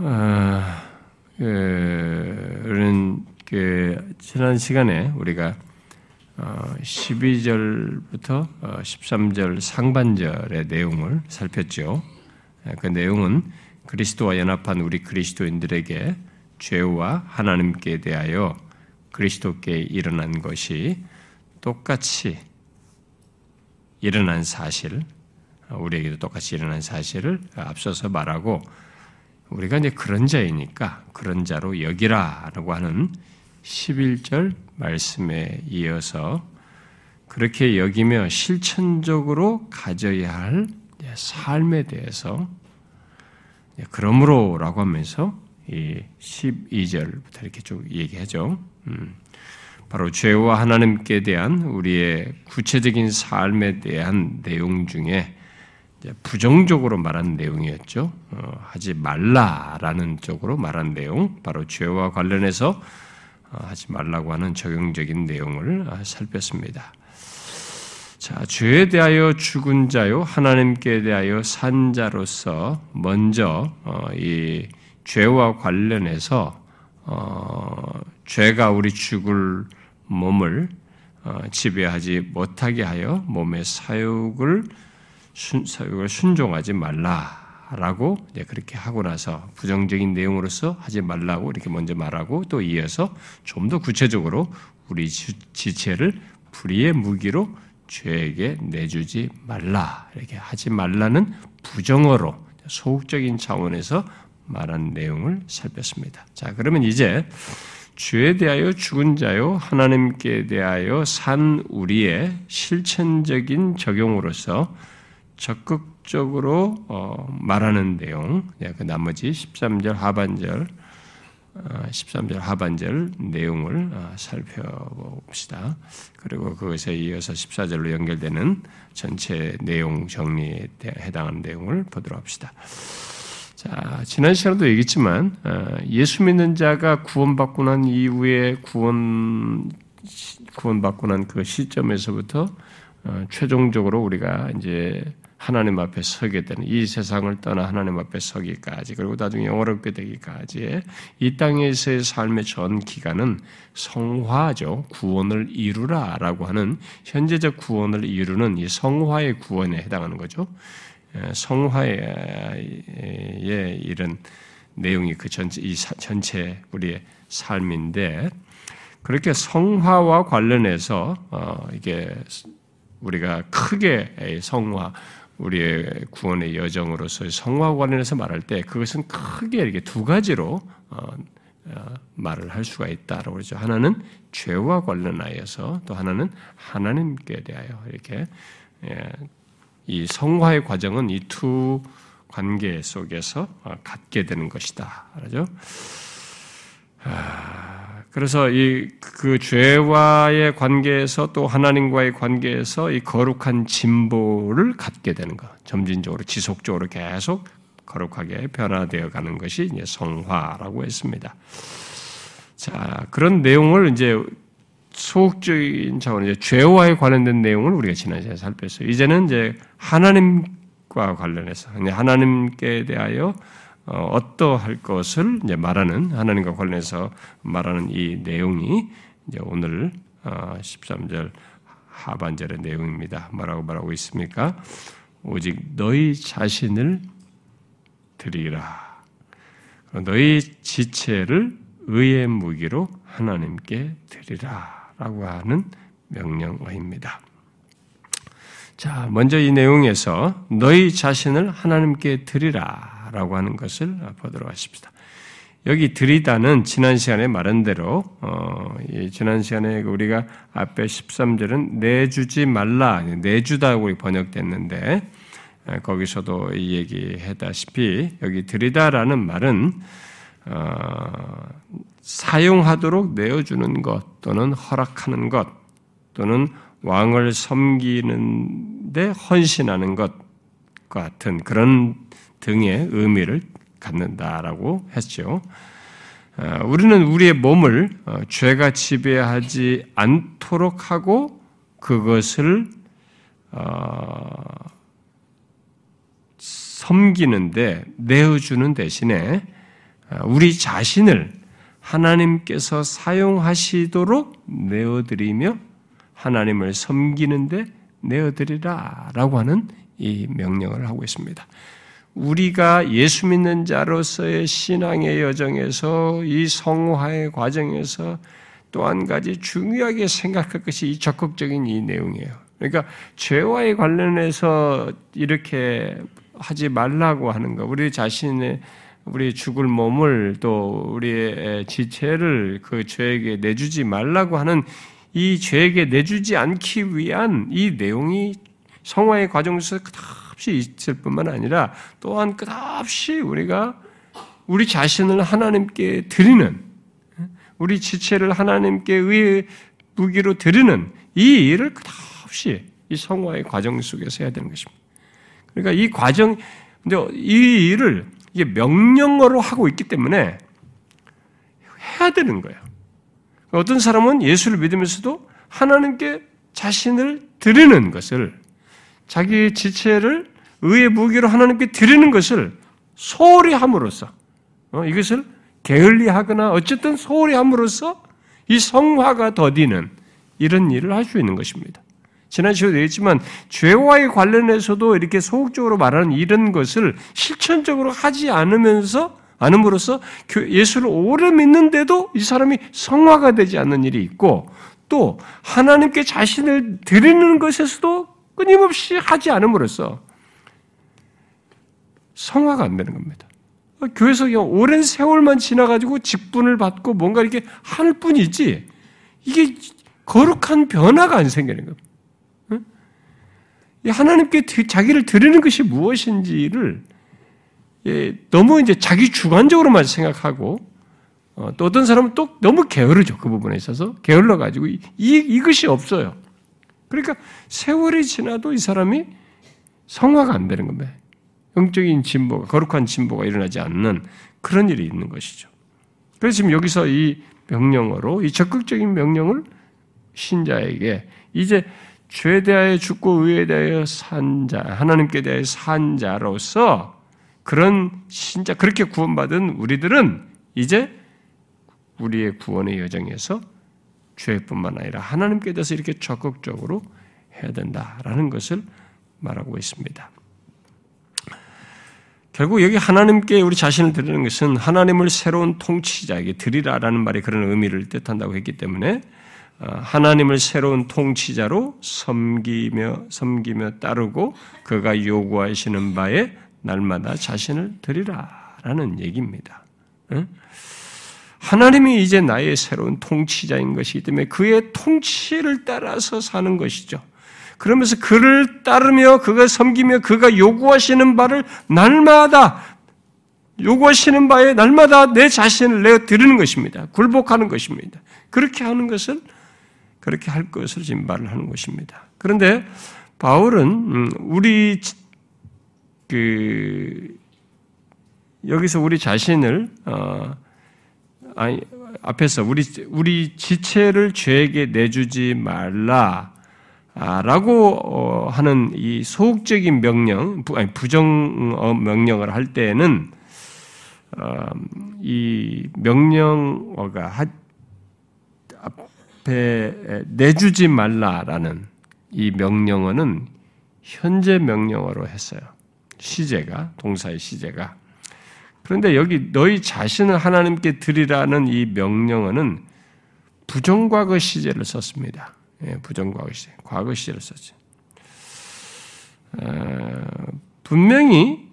아, 그, 그, 지난 시간에 우리가 12절부터 어, 13절 어, 상반절의 내용을 살폈죠. 그 내용은 그리스도와 연합한 우리 그리스도인들에게 죄와 하나님께 대하여 그리스도께 일어난 것이 똑같이 일어난 사실, 우리에게도 똑같이 일어난 사실을 앞서서 말하고 우리가 이제 그런 자이니까 그런 자로 여기라라고 하는 11절 말씀에 이어서 그렇게 여기며 실천적으로 가져야 할 삶에 대해서 그러므로라고 하면서 이 12절부터 이렇게 쭉 얘기하죠. 음. 바로 죄와 하나님께 대한 우리의 구체적인 삶에 대한 내용 중에 부정적으로 말한 내용이었죠. 어, 하지 말라라는 쪽으로 말한 내용, 바로 죄와 관련해서 어, 하지 말라고 하는 적용적인 내용을 아, 살폈습니다. 자, 죄에 대하여 죽은 자요, 하나님께 대하여 산 자로서 먼저 어, 이 죄와 관련해서 어, 죄가 우리 죽을 몸을 어, 지배하지 못하게 하여 몸의 사육을 순, 순종하지 말라라고 이제 그렇게 하고 나서 부정적인 내용으로서 하지 말라고 이렇게 먼저 말하고 또 이어서 좀 더 구체적으로 우리 지체를 불의의 무기로 죄에게 내주지 말라 이렇게 하지 말라는 부정어로 소극적인 차원에서 말한 내용을 살폈습니다. 자 그러면 이제 죄에 대하여 죽은 자요 하나님께 대하여 산 우리의 실천적인 적용으로서 적극적으로 어, 말하는 내용, 예, 그 나머지 13절 하반절, 13절 어, 하반절 내용을 어, 살펴봅시다. 그리고 그것에 이어서 14절로 연결되는 전체 내용 정리에 해당하는 내용을 보도록 합시다. 자, 지난 시간에도 얘기했지만 어, 예수 믿는 자가 구원받고 난 이후에 구원 구원받고 난 그 시점에서부터 어, 최종적으로 우리가 이제 하나님 앞에 서게 되는 이 세상을 떠나 하나님 앞에 서기까지 그리고 나중에 영원롭게 되기까지의 이 땅에서의 삶의 전 기간은 성화죠 구원을 이루라라고 하는 현재적 구원을 이루는 이 성화의 구원에 해당하는 거죠. 성화의 이런 내용이 그 전체 이 전체 우리의 삶인데 그렇게 성화와 관련해서 어, 이게 우리가 크게 성화 우리의 구원의 여정으로서 성화 관련해서 말할 때 그것은 크게 이렇게 두 가지로 어, 어, 말을 할 수가 있다라고 그러죠. 하나는 죄와 관련하여서 또 하나는 하나님께 대하여 이렇게 예, 이 성화의 과정은 이 두 관계 속에서 어, 갖게 되는 것이다. 그죠? 아, 그래서 이 그 죄와의 관계에서 또 하나님과의 관계에서 이 거룩한 진보를 갖게 되는 것, 점진적으로 지속적으로 계속 거룩하게 변화되어 가는 것이 이제 성화라고 했습니다. 자, 그런 내용을 이제 소극적인 차원의 죄와에 관련된 내용을 우리가 지난 시간에 살폈어요. 이제는 이제 하나님과 관련해서 하나님께 대하여 어, 어떠할 것을 이제 말하는 하나님과 관련해서 말하는 이 내용이 이제 오늘 13절 어, 하반절의 내용입니다. 뭐라고 말하고 있습니까? 오직 너희 자신을 드리라. 너희 지체를 의의 무기로 하나님께 드리라. 라고 하는 명령어입니다. 자, 먼저 이 내용에서 너희 자신을 하나님께 드리라 라고 하는 것을 보도록 하십시다. 여기 드리다는 지난 시간에 말한 대로, 어, 지난 시간에 우리가 앞에 13절은 내주지 말라, 내주다고 번역됐는데, 거기서도 이 얘기했다시피, 여기 드리다라는 말은, 어, 사용하도록 내어주는 것 또는 허락하는 것 또는 왕을 섬기는데 헌신하는 것 같은 그런 등의 의미를 갖는다라고 했죠. 어, 우리는 우리의 몸을 어, 죄가 지배하지 않도록 하고 그것을 어, 섬기는데 내어주는 대신에 우리 자신을 하나님께서 사용하시도록 내어드리며 하나님을 섬기는데 내어드리라 라고 하는 이 명령을 하고 있습니다. 우리가 예수 믿는 자로서의 신앙의 여정에서 이 성화의 과정에서 또 한 가지 중요하게 생각할 것이 이 적극적인 이 내용이에요. 그러니까 죄와의 관련해서 이렇게 하지 말라고 하는 거, 우리 자신의 우리 죽을 몸을 또 우리의 지체를 그 죄에게 내주지 말라고 하는 이 죄에게 내주지 않기 위한 이 내용이 성화의 과정에서 끝없이 있을 뿐만 아니라 또한 끝없이 우리가 우리 자신을 하나님께 드리는 우리 지체를 하나님께 의 무기로 드리는 이 일을 끝없이 이 성화의 과정 속에서 해야 되는 것입니다. 그러니까 이 과정, 근데 이 일을 이게 명령어로 하고 있기 때문에 해야 되는 거예요. 어떤 사람은 예수를 믿으면서도 하나님께 자신을 드리는 것을 자기 지체를 의의 무기로 하나님께 드리는 것을 소홀히 함으로써 어, 이것을 게을리하거나 어쨌든 소홀히 함으로써 이 성화가 더디는 이런 일을 할 수 있는 것입니다. 지난 시간에 얘기했지만 죄와의 관련해서도 이렇게 소극적으로 말하는 이런 것을 실천적으로 하지 않으면서 않음으로써 예수를 오래 믿는데도 이 사람이 성화가 되지 않는 일이 있고 또 하나님께 자신을 드리는 것에서도 끊임없이 하지 않음으로써 성화가 안 되는 겁니다. 교회에서 오랜 세월만 지나가지고 직분을 받고 뭔가 이렇게 할 뿐이지 이게 거룩한 변화가 안 생기는 겁니다. 하나님께 자기를 드리는 것이 무엇인지를 예, 너무 이제 자기 주관적으로만 생각하고 어, 또 어떤 사람은 또 너무 게으르죠 그 부분에 있어서 게을러 가지고 이 이것이 없어요. 그러니까 세월이 지나도 이 사람이 성화가 안 되는 겁니다. 영적인 진보가 거룩한 진보가 일어나지 않는 그런 일이 있는 것이죠. 그래서 지금 여기서 이 명령어로 이 적극적인 명령을 신자에게 이제 죄에 대하여 죽고 의에 대하여 산 자, 하나님께 대하여 산 자로서 그런 신자, 그렇게 구원받은 우리들은 이제 우리의 구원의 여정에서 죄뿐만 아니라 하나님께 대해서 이렇게 적극적으로 해야 된다라는 것을 말하고 있습니다. 결국 여기 하나님께 우리 자신을 드리는 것은 하나님을 새로운 통치자에게 드리라라는 말이 그런 의미를 뜻한다고 했기 때문에 어, 하나님을 새로운 통치자로 섬기며 섬기며 따르고 그가 요구하시는 바에 날마다 자신을 드리라라는 얘기입니다. 하나님이 이제 나의 새로운 통치자인 것이기 때문에 그의 통치를 따라서 사는 것이죠. 그러면서 그를 따르며 그가 섬기며 그가 요구하시는 바를 날마다 요구하시는 바에 날마다 내 자신을 내어 드리는 것입니다. 굴복하는 것입니다. 그렇게 하는 것을 그렇게 할 것을 지금 말을 하는 것입니다. 그런데 바울은 음, 우리 그 여기서 우리 자신을 어, 아니 앞에서 우리 우리 지체를 죄에게 내주지 말라. 라고 어, 하는 이 소극적인 명령, 아니 부정 어, 명령을 할 때에는 이 명령어가 앞에 내주지 말라라는 이 명령어는 현재 명령어로 했어요. 시제가 동사의 시제가. 그런데 여기 너희 자신을 하나님께 드리라는 이 명령어는 부정과거 시제를 썼습니다. 예, 부정과거 시제, 과거 시제를 썼죠. 어, 분명히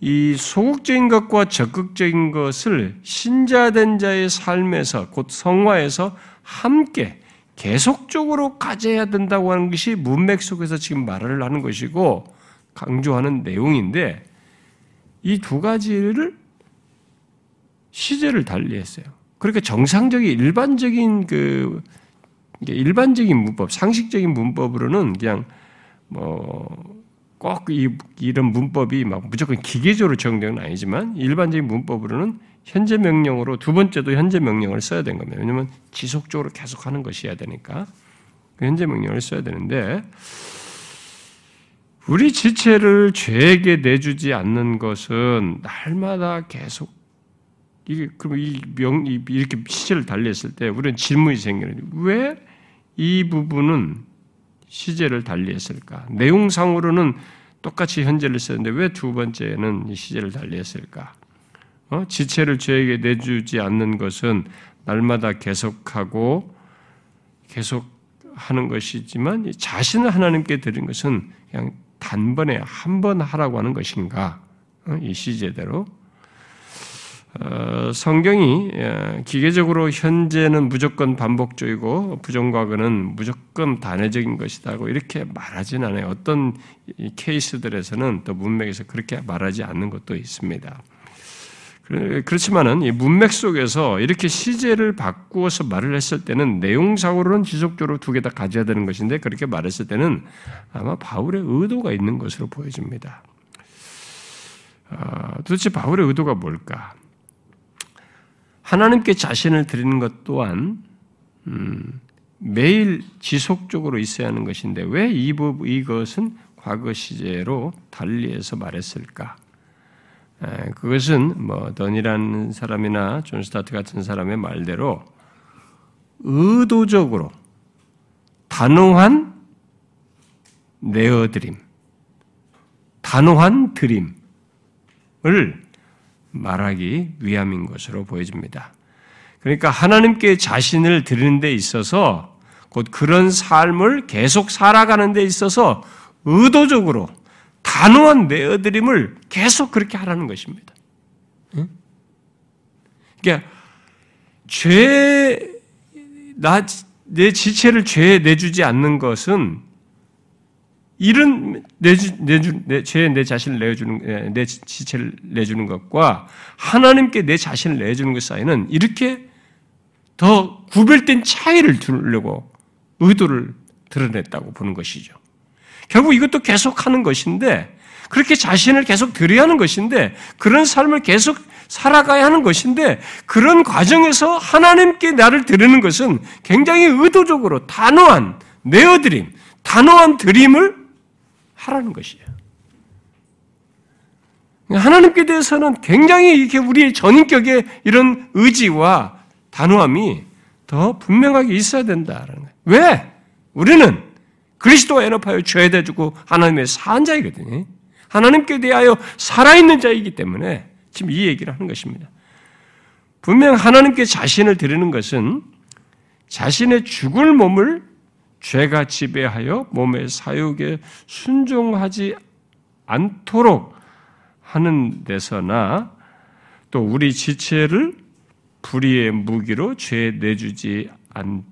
이 소극적인 것과 적극적인 것을 신자된 자의 삶에서 곧 성화에서 함께 계속적으로 가져야 된다고 하는 것이 문맥 속에서 지금 말을 하는 것이고 강조하는 내용인데 이 두 가지를 시제를 달리했어요. 그러니까 정상적인 일반적인 그 일반적인 문법, 상식적인 문법으로는 그냥 뭐꼭 이, 이런 문법이 막 무조건 기계적으로 적용되는 건 아니지만 일반적인 문법으로는 현재 명령으로 두 번째도 현재 명령을 써야 되는 겁니다. 왜냐하면 지속적으로 계속하는 것이어야 되니까 그 현재 명령을 써야 되는데 우리 지체를 죄에게 내주지 않는 것은 날마다 계속 이게 그럼 이 명 이렇게 시제를 달리했을 때 우리는 질문이 생기는 왜 이 부분은 시제를 달리했을까? 내용상으로는 똑같이 현재를 썼는데 왜 두 번째는 이 시제를 달리했을까? 어? 지체를 죄에게 내주지 않는 것은 날마다 계속하고 계속 하는 것이지만 자신을 하나님께 드린 것은 그냥 단번에 한 번 하라고 하는 것인가? 어? 이 시제대로 어, 성경이 예, 기계적으로 현재는 무조건 반복적이고 부정과거는 무조건 단회적인 것이다고 이렇게 말하진 않아요. 어떤 케이스들에서는 또 문맥에서 그렇게 말하지 않는 것도 있습니다. 그렇지만은 이 문맥 속에서 이렇게 시제를 바꾸어서 말을 했을 때는 내용상으로는 지속적으로 두 개 다 가져야 되는 것인데 그렇게 말했을 때는 아마 바울의 의도가 있는 것으로 보여집니다. 어, 도대체 바울의 의도가 뭘까? 하나님께 자신을 드리는 것 또한 음, 매일 지속적으로 있어야 하는 것인데 왜 이, 이것은 과거 시제로 달리해서 말했을까? 에, 그것은 뭐 던이라는 사람이나 존 스토트 같은 사람의 말대로 의도적으로 단호한 내어드림, 단호한 드림을 말하기 위함인 것으로 보여집니다. 그러니까 하나님께 자신을 드리는 데 있어서 곧 그런 삶을 계속 살아가는 데 있어서 의도적으로 단호한 내어드림을 계속 그렇게 하라는 것입니다. 그러니까 죄, 나, 내 지체를 죄에 내주지 않는 것은 이런 내주, 내주, 내, 죄에 내 자신을 내주는, 예, 내 지체를 내주는 것과 하나님께 내 자신을 내주는 것 사이는 이렇게 더 구별된 차이를 두려고 의도를 드러냈다고 보는 것이죠. 결국 이것도 계속 하는 것인데, 그렇게 자신을 계속 드려야 하는 것인데, 그런 삶을 계속 살아가야 하는 것인데, 그런 과정에서 하나님께 나를 드리는 것은 굉장히 의도적으로 단호한 내어드림, 단호한 드림을 하라는 것이에요. 하나님께 대해서는 굉장히 이렇게 우리의 전인격의 이런 의지와 단호함이 더 분명하게 있어야 된다라는 거예요. 왜? 우리는 그리스도와 연합하여 죄에 대주고 하나님의 산 자이거든요. 하나님께 대하여 살아있는 자이기 때문에 지금 이 얘기를 하는 것입니다. 분명 하나님께 자신을 드리는 것은 자신의 죽을 몸을 죄가 지배하여 몸의 사육에 순종하지 않도록 하는 데서나 또 우리 지체를 불의의 무기로 죄에 내주지 않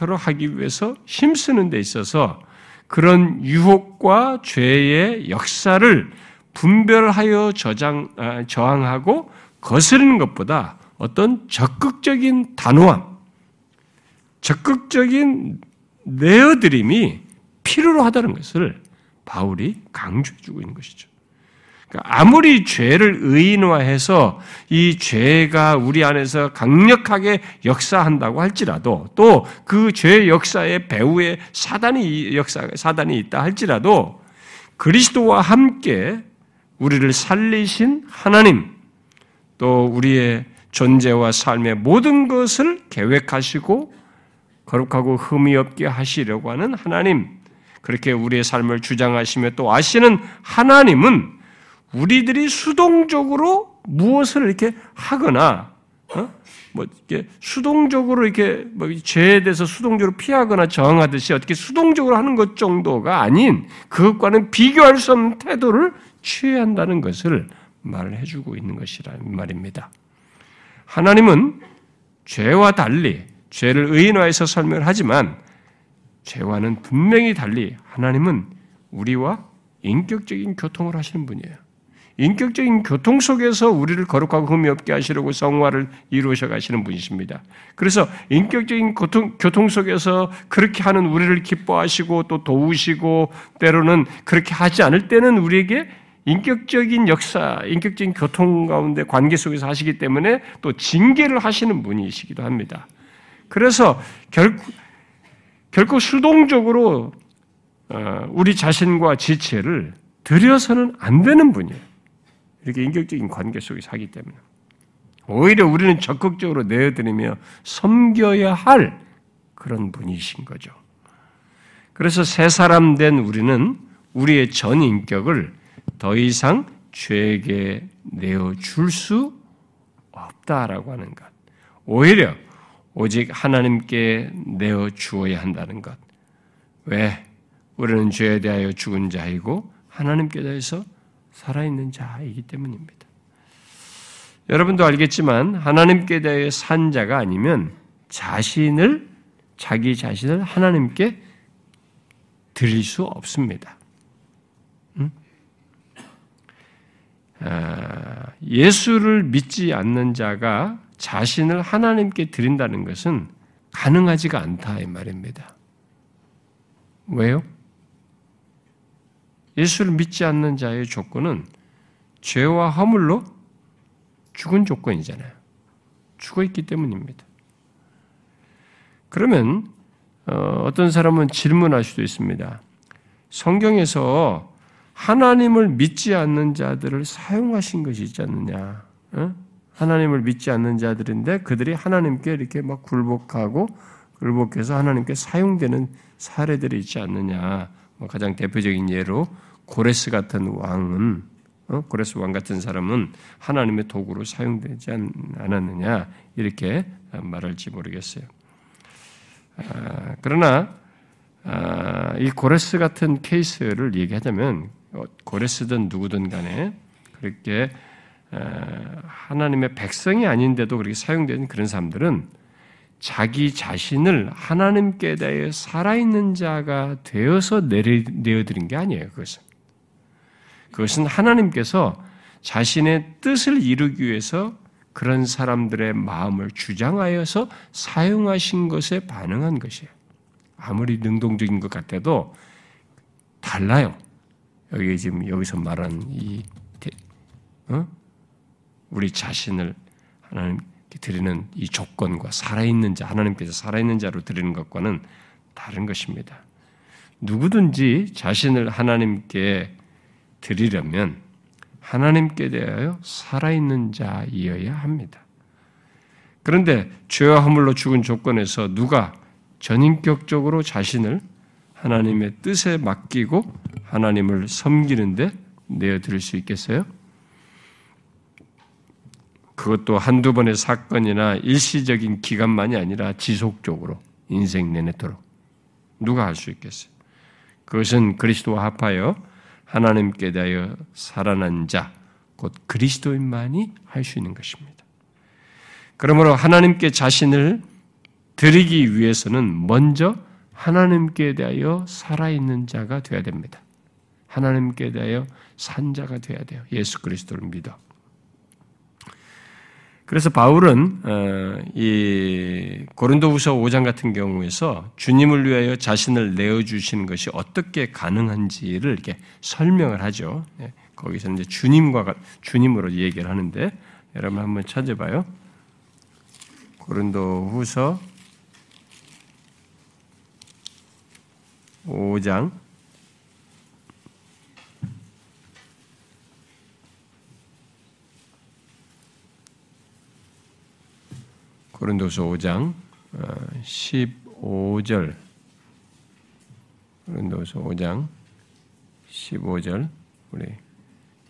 도록 하기 위해서 힘쓰는 데 있어서 그런 유혹과 죄의 역사를 분별하여 저장, 아, 저항하고 거스르는 것보다 어떤 적극적인 단호함, 적극적인 내어드림이 필요로 하다는 것을 바울이 강조해주고 있는 것이죠. 그러니까 아무리 죄를 의인화해서 이 죄가 우리 안에서 강력하게 역사한다고 할지라도 또 그 죄의 역사의 배후에 사단이 역사 사단이 있다 할지라도 그리스도와 함께 우리를 살리신 하나님 또 우리의 존재와 삶의 모든 것을 계획하시고 거룩하고 흠이 없게 하시려고 하는 하나님, 그렇게 우리의 삶을 주장하시며 또 아시는 하나님은 우리들이 수동적으로 무엇을 이렇게 하거나, 어? 뭐, 이렇게 수동적으로 이렇게 뭐 죄에 대해서 수동적으로 피하거나 저항하듯이 어떻게 수동적으로 하는 것 정도가 아닌 그것과는 비교할 수 없는 태도를 취해야 한다는 것을 말을 해주고 있는 것이라는 말입니다. 하나님은 죄와 달리 죄를 의인화해서 설명을 하지만 죄와는 분명히 달리 하나님은 우리와 인격적인 교통을 하시는 분이에요. 인격적인 교통 속에서 우리를 거룩하고 흠이 없게 하시려고 성화를 이루셔 가시는 분이십니다. 그래서 인격적인 교통, 교통 속에서 그렇게 하는 우리를 기뻐하시고 또 도우시고 때로는 그렇게 하지 않을 때는 우리에게 인격적인 역사, 인격적인 교통 가운데 관계 속에서 하시기 때문에 또 징계를 하시는 분이시기도 합니다. 그래서 결코, 결코 수동적으로 어, 우리 자신과 지체를 들여서는 안 되는 분이에요. 이렇게 인격적인 관계 속에서 하기 때문에. 오히려 우리는 적극적으로 내어드리며 섬겨야 할 그런 분이신 거죠. 그래서 새 사람 된 우리는 우리의 전 인격을 더 이상 죄에게 내어줄 수 없다라고 하는 것. 오히려 오직 하나님께 내어 주어야 한다는 것. 왜? 우리는 죄에 대하여 죽은 자이고 하나님께 대해서 살아있는 자이기 때문입니다. 여러분도 알겠지만 하나님께 대해 산 자가 아니면 자신을 자기 자신을 하나님께 드릴 수 없습니다. 음? 아, 예수를 믿지 않는 자가 자신을 하나님께 드린다는 것은 가능하지가 않다 이 말입니다. 왜요? 예수를 믿지 않는 자의 조건은 죄와 허물로 죽은 조건이잖아요. 죽어 있기 때문입니다. 그러면 어, 어떤 사람은 질문할 수도 있습니다. 성경에서 하나님을 믿지 않는 자들을 사용하신 것이 있지 않느냐? 어? 하나님을 믿지 않는 자들인데 그들이 하나님께 이렇게 막 굴복하고 굴복해서 하나님께 사용되는 사례들이 있지 않느냐. 뭐 가장 대표적인 예로 고레스 같은 왕은 어? 고레스 왕 같은 사람은 하나님의 도구로 사용되지 않았느냐 이렇게 말할지 모르겠어요. 아, 그러나 아, 이 고레스 같은 케이스를 얘기하자면 어, 고레스든 누구든 간에 그렇게 하나님의 백성이 아닌데도 그렇게 사용되는 그런 사람들은 자기 자신을 하나님께 대해 살아있는 자가 되어서 내어드린 게 아니에요, 그것은. 그것은 하나님께서 자신의 뜻을 이루기 위해서 그런 사람들의 마음을 주장하여서 사용하신 것에 반응한 것이에요. 아무리 능동적인 것 같아도 달라요. 여기 지금 여기서 말하는 이 어? 우리 자신을 하나님께 드리는 이 조건과 살아있는 자, 하나님께서 살아있는 자로 드리는 것과는 다른 것입니다. 누구든지 자신을 하나님께 드리려면 하나님께 대하여 살아있는 자이어야 합니다. 그런데 죄와 허물로 죽은 조건에서 누가 전인격적으로 자신을 하나님의 뜻에 맡기고 하나님을 섬기는데 내어드릴 수 있겠어요? 그것도 한두 번의 사건이나 일시적인 기간만이 아니라 지속적으로 인생 내내도록 누가 할 수 있겠어요? 그것은 그리스도와 합하여 하나님께 대하여 살아난 자, 곧 그리스도인만이 할 수 있는 것입니다. 그러므로 하나님께 자신을 드리기 위해서는 먼저 하나님께 대하여 살아있는 자가 되어야 됩니다. 하나님께 대하여 산 자가 되어야 돼요. 예수 그리스도를 믿어. 그래서 바울은 어, 이 고린도후서 5장 같은 경우에서 주님을 위하여 자신을 내어 주시는 것이 어떻게 가능한지를 이렇게 설명을 하죠. 예, 거기서 이제 주님과 주님으로 얘기를 하는데 여러분 한번 찾아봐요. 고린도후서 5장 고린도서 5장 15절 어, 고린도서 5장 15절 우리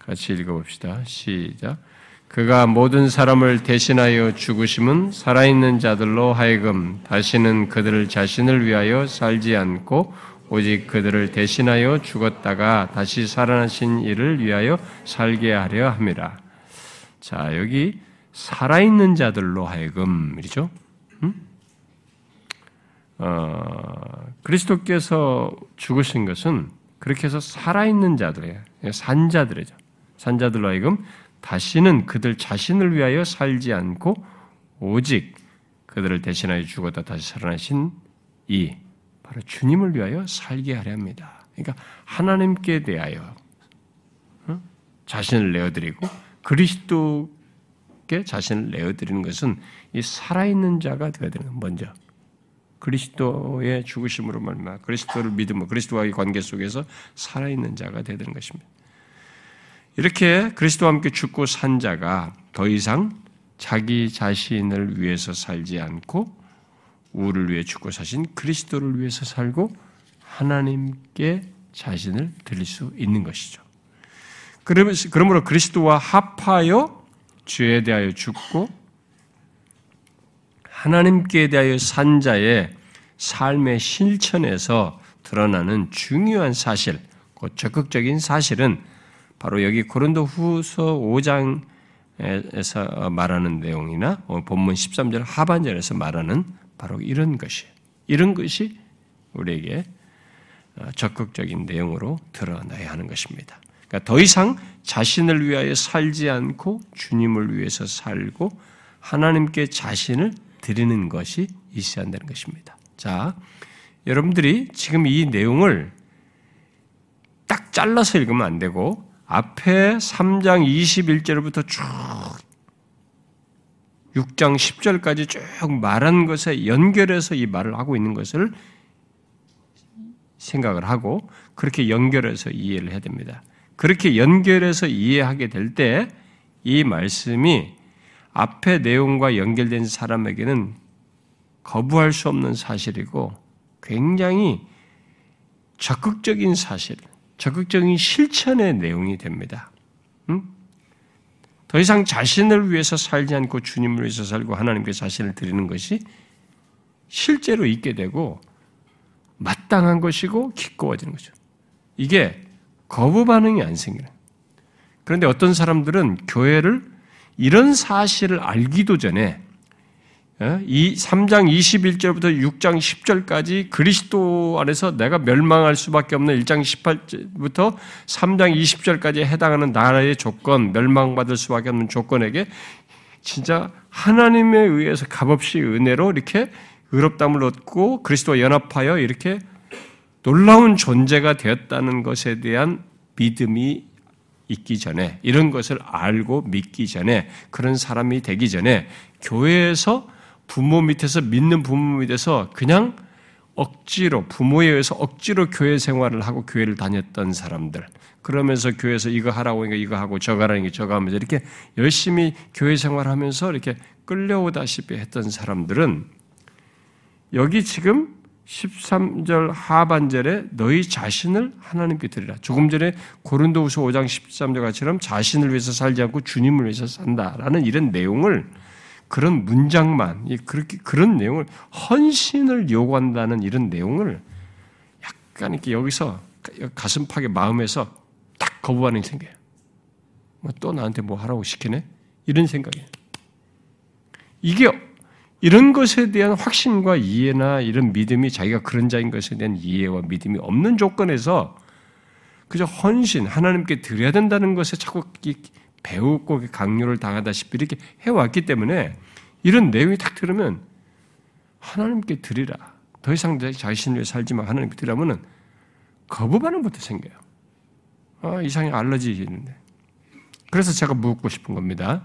같이 읽어봅시다. 시작. 그가 모든 사람을 대신하여 죽으심은 살아있는 자들로 하여금 다시는 그들을 자신을 위하여 살지 않고 오직 그들을 대신하여 죽었다가 다시 살아나신 이를 위하여 살게 하려 함이라. 자, 여기 살아있는 자들로 하여금 이죠 음? 어, 그리스도께서 죽으신 것은 그렇게 해서 살아있는 자들이에요. 산자들이죠. 산자들로 하여금 다시는 그들 자신을 위하여 살지 않고 오직 그들을 대신하여 죽었다 다시 살아나신 이 바로 주님을 위하여 살게 하려 합니다. 그러니까 하나님께 대하여 어? 자신을 내어드리고 그리스도 그리스도께 자신을 내어드리는 것은 이 살아있는 자가 되어야 되는 먼저 그리스도의 죽으심으로 말마 그리스도를 믿음으로 그리스도와의 관계 속에서 살아있는 자가 되야 되는 것입니다. 이렇게 그리스도와 함께 죽고 산 자가 더 이상 자기 자신을 위해서 살지 않고 우를 위해 죽고 사신 그리스도를 위해서 살고 하나님께 자신을 드릴 수 있는 것이죠. 그러므로 그리스도와 합하여 죄에 대하여 죽고 하나님께 대하여 산 자의 삶의 실천에서 드러나는 중요한 사실, 그 적극적인 사실은 바로 여기 고린도 후서 5장에서 말하는 내용이나 본문 13절 하반절에서 말하는 바로 이런 것이 이런 것이 우리에게 적극적인 내용으로 드러나야 하는 것입니다. 그러니까 더 이상 자신을 위하여 살지 않고 주님을 위해서 살고 하나님께 자신을 드리는 것이 있어야 한다는 것입니다. 자, 여러분들이 지금 이 내용을 딱 잘라서 읽으면 안 되고 앞에 3장 21절부터 쭉 6장 10절까지 쭉 말한 것에 연결해서 이 말을 하고 있는 것을 생각을 하고 그렇게 연결해서 이해를 해야 됩니다. 그렇게 연결해서 이해하게 될 때 이 말씀이 앞의 내용과 연결된 사람에게는 거부할 수 없는 사실이고 굉장히 적극적인 사실, 적극적인 실천의 내용이 됩니다. 응? 더 이상 자신을 위해서 살지 않고 주님을 위해서 살고 하나님께 자신을 드리는 것이 실제로 있게 되고 마땅한 것이고 기꺼워지는 거죠. 이게 거부 반응이 안 생기는. 그런데 어떤 사람들은 교회를 이런 사실을 알기도 전에 어? 이 3장 21절부터 6장 10절까지 그리스도 안에서 내가 멸망할 수밖에 없는 1장 18절부터 3장 20절까지 해당하는 나라의 조건, 멸망받을 수밖에 없는 조건에게 진짜 하나님에 의해서 값없이 은혜로 이렇게 의롭담을 얻고 그리스도와 연합하여 이렇게 놀라운 존재가 되었다는 것에 대한 믿음이 있기 전에 이런 것을 알고 믿기 전에 그런 사람이 되기 전에 교회에서 부모 밑에서 믿는 부모 밑에서 그냥 억지로 부모에 의해서 억지로 교회 생활을 하고 교회를 다녔던 사람들. 그러면서 교회에서 이거 하라고 하니까 이거 하고 저거 하라는 게 저거 하면서 이렇게 열심히 교회 생활하면서 이렇게 끌려오다시피 했던 사람들은 여기 지금 13절 하반절에 너희 자신을 하나님께 드리라. 조금 전에 고린도후서 5장 13절 같처럼 자신을 위해서 살지 않고 주님을 위해서 산다라는 이런 내용을 그런 문장만 그렇게 그런 내용을 헌신을 요구한다는 이런 내용을 약간 이렇게 여기서 가슴팍에 마음에서 딱 거부하는 생겨요. 뭐또 나한테 뭐 하라고 시키네? 이런 생각이에요. 이게 이런 것에 대한 확신과 이해나 이런 믿음이 자기가 그런 자인 것에 대한 이해와 믿음이 없는 조건에서 그저 헌신, 하나님께 드려야 된다는 것에 자꾸 배우고 강요를 당하다시피 이렇게 해왔기 때문에 이런 내용이 딱 들으면 하나님께 드리라. 더 이상 자신을 살지만 하나님께 드리라면은 거부 반응 부터 생겨요. 아, 이상의 알러지 있는데. 그래서 제가 묻고 싶은 겁니다.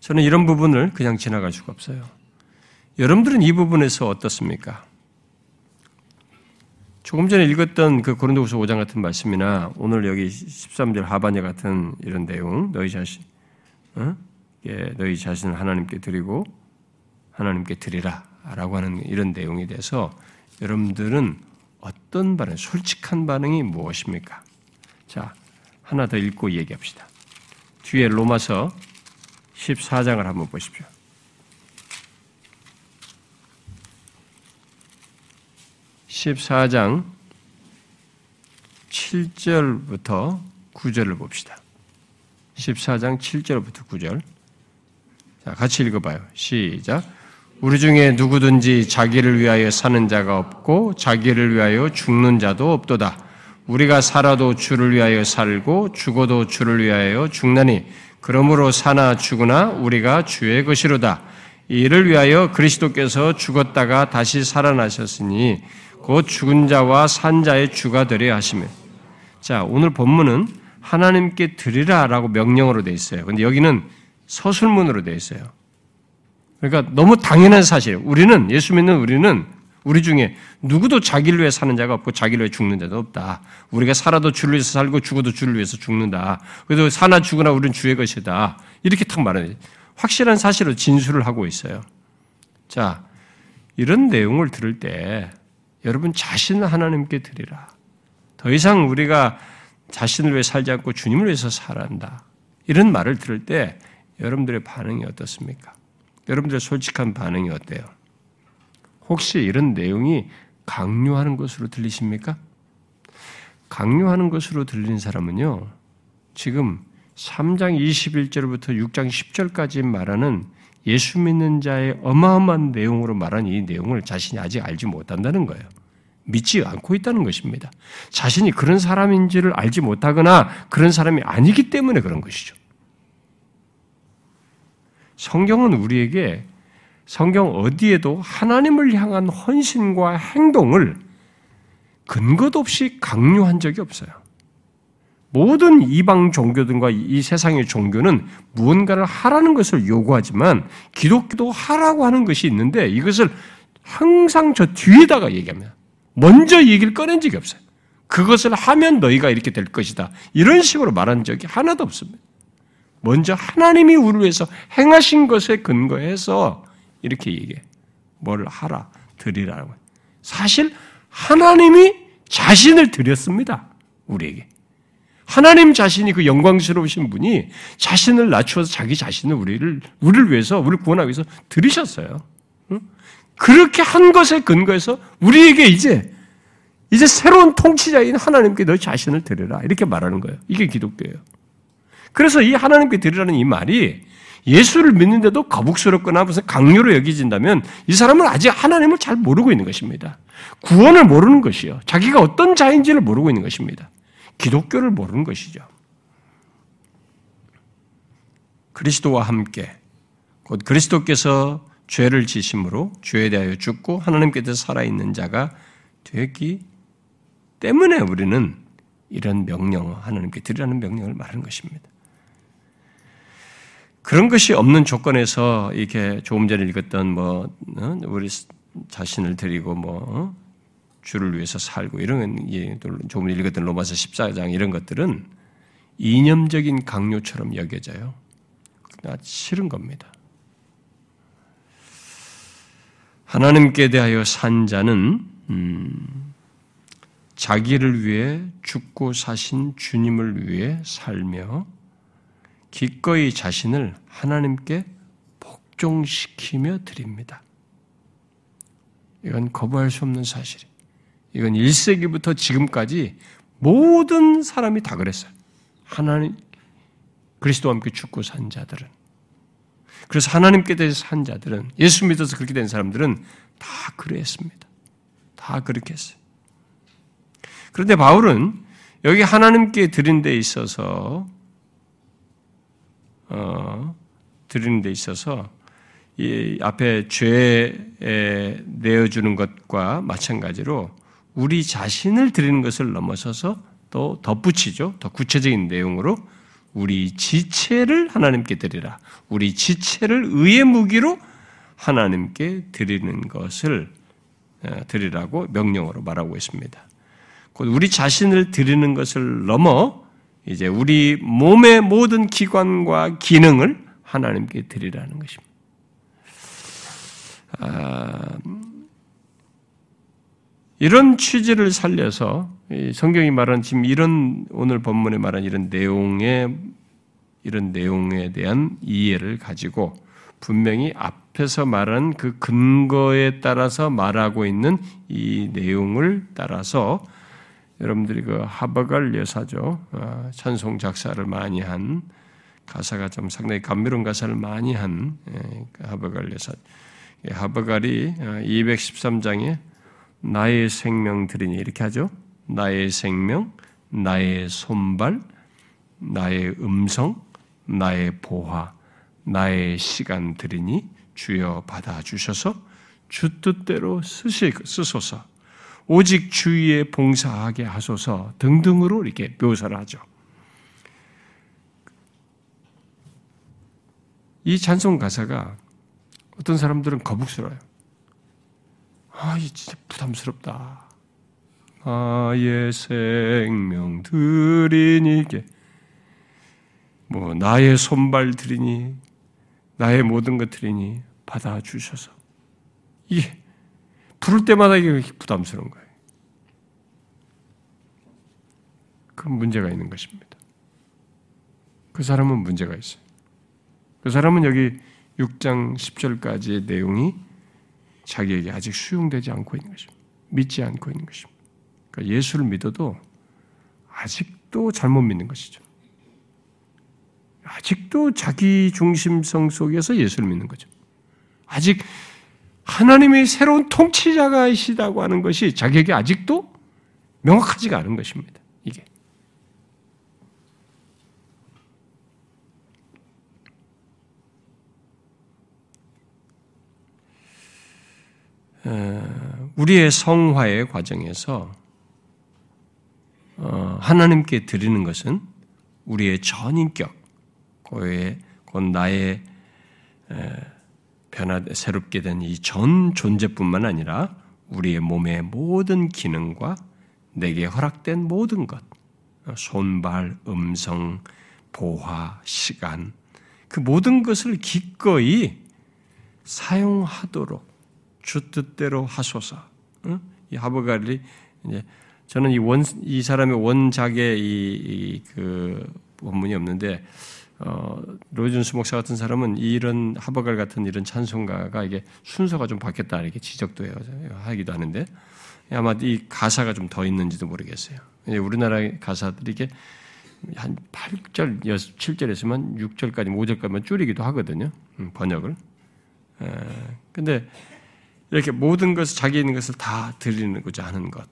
저는 이런 부분을 그냥 지나갈 수가 없어요. 여러분들은 이 부분에서 어떻습니까? 조금 전에 읽었던 그 고린도후서 5장 같은 말씀이나 오늘 여기 13절 하반절 같은 이런 내용, 너희 자신, 어? 예, 너희 자신을 하나님께 드리고 하나님께 드리라라고 하는 이런 내용에 대해서 여러분들은 어떤 반응, 솔직한 반응이 무엇입니까? 자, 하나 더 읽고 얘기합시다. 뒤에 로마서 14장을 한번 보십시오. 14장 7절부터 9절을 봅시다. 14장 7절부터 9절. 자, 같이 읽어봐요. 시작. 우리 중에 누구든지 자기를 위하여 사는 자가 없고 자기를 위하여 죽는 자도 없도다. 우리가 살아도 주를 위하여 살고 죽어도 주를 위하여 죽나니 그러므로 사나 죽으나 우리가 주의 것이로다. 이를 위하여 그리스도께서 죽었다가 다시 살아나셨으니 곧 죽은 자와 산 자의 주가 되려 하시며. 자, 오늘 본문은 하나님께 드리라라고 명령으로 되어 있어요. 근데 여기는 서술문으로 되어 있어요. 그러니까 너무 당연한 사실이에요. 우리는, 예수 믿는 우리는 우리 중에 누구도 자기를 위해 사는 자가 없고 자기를 위해 죽는 자도 없다. 우리가 살아도 주를 위해서 살고 죽어도 주를 위해서 죽는다. 그래도 사나 죽으나 우리는 주의 것이다. 이렇게 탁 말하는 확실한 사실로 진술을 하고 있어요. 자, 이런 내용을 들을 때 여러분 자신을 하나님께 드리라. 더 이상 우리가 자신을 위해 살지 않고 주님을 위해서 살아한다. 이런 말을 들을 때 여러분들의 반응이 어떻습니까? 여러분들의 솔직한 반응이 어때요? 혹시 이런 내용이 강요하는 것으로 들리십니까? 강요하는 것으로 들리는 사람은요, 지금 3장 21절부터 6장 10절까지 말하는 예수 믿는 자의 어마어마한 내용으로 말한 이 내용을 자신이 아직 알지 못한다는 거예요. 믿지 않고 있다는 것입니다. 자신이 그런 사람인지를 알지 못하거나 그런 사람이 아니기 때문에 그런 것이죠. 성경은 우리에게 성경 어디에도 하나님을 향한 헌신과 행동을 근거도 없이 강요한 적이 없어요. 모든 이방 종교들과 이 세상의 종교는 무언가를 하라는 것을 요구하지만 기독교도 하라고 하는 것이 있는데 이것을 항상 저 뒤에다가 얘기합니다. 먼저 얘기를 꺼낸 적이 없어요. 그것을 하면 너희가 이렇게 될 것이다. 이런 식으로 말한 적이 하나도 없습니다. 먼저 하나님이 우리를 위해서 행하신 것에 근거해서 이렇게 얘기해. 뭘 하라, 드리라고. 사실 하나님이 자신을 드렸습니다. 우리에게. 하나님 자신이 그 영광스러우신 분이 자신을 낮추어서 자기 자신을 우리를, 우리를 위해서, 우리를 구원하기 위해서 들이셨어요. 그렇게 한 것에 근거해서 우리에게 이제, 이제 새로운 통치자인 하나님께 너 자신을 드려라. 이렇게 말하는 거예요. 이게 기독교예요. 그래서 이 하나님께 드리라는 이 말이 예수를 믿는데도 거북스럽거나 무슨 강요로 여기진다면 이 사람은 아직 하나님을 잘 모르고 있는 것입니다. 구원을 모르는 것이요. 자기가 어떤 자인지를 모르고 있는 것입니다. 기독교를 모르는 것이죠. 그리스도와 함께 곧 그리스도께서 죄를 지심으로 죄에 대하여 죽고 하나님께서 살아있는 자가 되기 때문에 우리는 이런 명령, 하나님께 드리라는 명령을 말하는 것입니다. 그런 것이 없는 조건에서 이렇게 조금 전에 읽었던 뭐 어? 우리 자신을 드리고 뭐 어? 주를 위해서 살고 이런 조금 읽었던 로마서 14장 이런 것들은 이념적인 강요처럼 여겨져요. 싫은 겁니다. 하나님께 대하여 산 자는 음, 자기를 위해 죽고 사신 주님을 위해 살며 기꺼이 자신을 하나님께 복종시키며 드립니다. 이건 거부할 수 없는 사실이에요. 이건 1세기부터 지금까지 모든 사람이 다 그랬어요. 하나님, 그리스도와 함께 죽고 산 자들은. 그래서 하나님께 대해서 산 자들은, 예수 믿어서 그렇게 된 사람들은 다 그랬습니다. 다 그렇게 했어요. 그런데 바울은 여기 하나님께 드린 데 있어서, 어, 드리는 데 있어서, 이 앞에 죄에 내어주는 것과 마찬가지로 우리 자신을 드리는 것을 넘어서서 또 덧붙이죠. 더 구체적인 내용으로 우리 지체를 하나님께 드리라. 우리 지체를 의의 무기로 하나님께 드리는 것을 어, 드리라고 명령으로 말하고 있습니다. 곧 우리 자신을 드리는 것을 넘어 이제 우리 몸의 모든 기관과 기능을 하나님께 드리라는 것입니다. 아, 이런 취지를 살려서 성경이 말한 지금 이런 오늘 본문에 말한 이런 내용의 이런 내용에 대한 이해를 가지고 분명히 앞에서 말한 그 근거에 따라서 말하고 있는 이 내용을 따라서 여러분들이 그 하버갈 여사죠. 어, 찬송 작사를 많이 한 가사가 좀 상당히 감미로운 가사를 많이 한 예, 그 하버갈 여사. 하버갈이 213장에 어, 나의 생명 드리니 이렇게 하죠. 나의 생명, 나의 손발, 나의 음성, 나의 보화, 나의 시간 드리니 주여 받아 주셔서 주 뜻대로 쓰시, 쓰소서 오직 주위에 봉사하게 하소서 등등으로 이렇게 묘사를 하죠. 이 찬송 가사가 어떤 사람들은 거북스러워요. 아, 이 진짜 부담스럽다. 나의 생명 드리니 뭐 나의 손발 드리니 나의 모든 것들이니 받아 주셔서. 이게, 부를 때마다 이게 부담스러운 거예요. 그 문제가 있는 것입니다. 그 사람은 문제가 있어요. 그 사람은 여기 6장 10절까지의 내용이 자기에게 아직 수용되지 않고 있는 것입니다. 믿지 않고 있는 것입니다. 그러니까 예수를 믿어도 아직도 잘못 믿는 것이죠. 아직도 자기 중심성 속에서 예수를 믿는 거죠. 아직 하나님이 새로운 통치자가이시다고 하는 것이 자기에게 아직도 명확하지가 않은 것입니다. 이게. 우리의 성화의 과정에서 어, 하나님께 드리는 것은 우리의 전인격, 곧 나의 변화 새롭게 된 이 전 존재뿐만 아니라 우리의 몸의 모든 기능과 내게 허락된 모든 것, 손발, 음성, 보화, 시간, 그 모든 것을 기꺼이 사용하도록 주 뜻대로 하소서. 이 하버갈리 이제 저는 이 원 이 사람의 원작의 이그 원문이 없는데 어, 로이준스 목사 같은 사람은 이런 하버갈 같은 이런 찬송가가 이게 순서가 좀 바뀌었다 이렇게 지적도 해요, 하기도 하는데 아마 이 가사가 좀 더 있는지도 모르겠어요. 우리나라 가사들이 이게 한 8절, 7절에서만 6절까지, 5절까지만 줄이기도 하거든요. 음, 번역을. 근데 이렇게 모든 것을 자기 있는 것을 다 드리는고자 하는 것.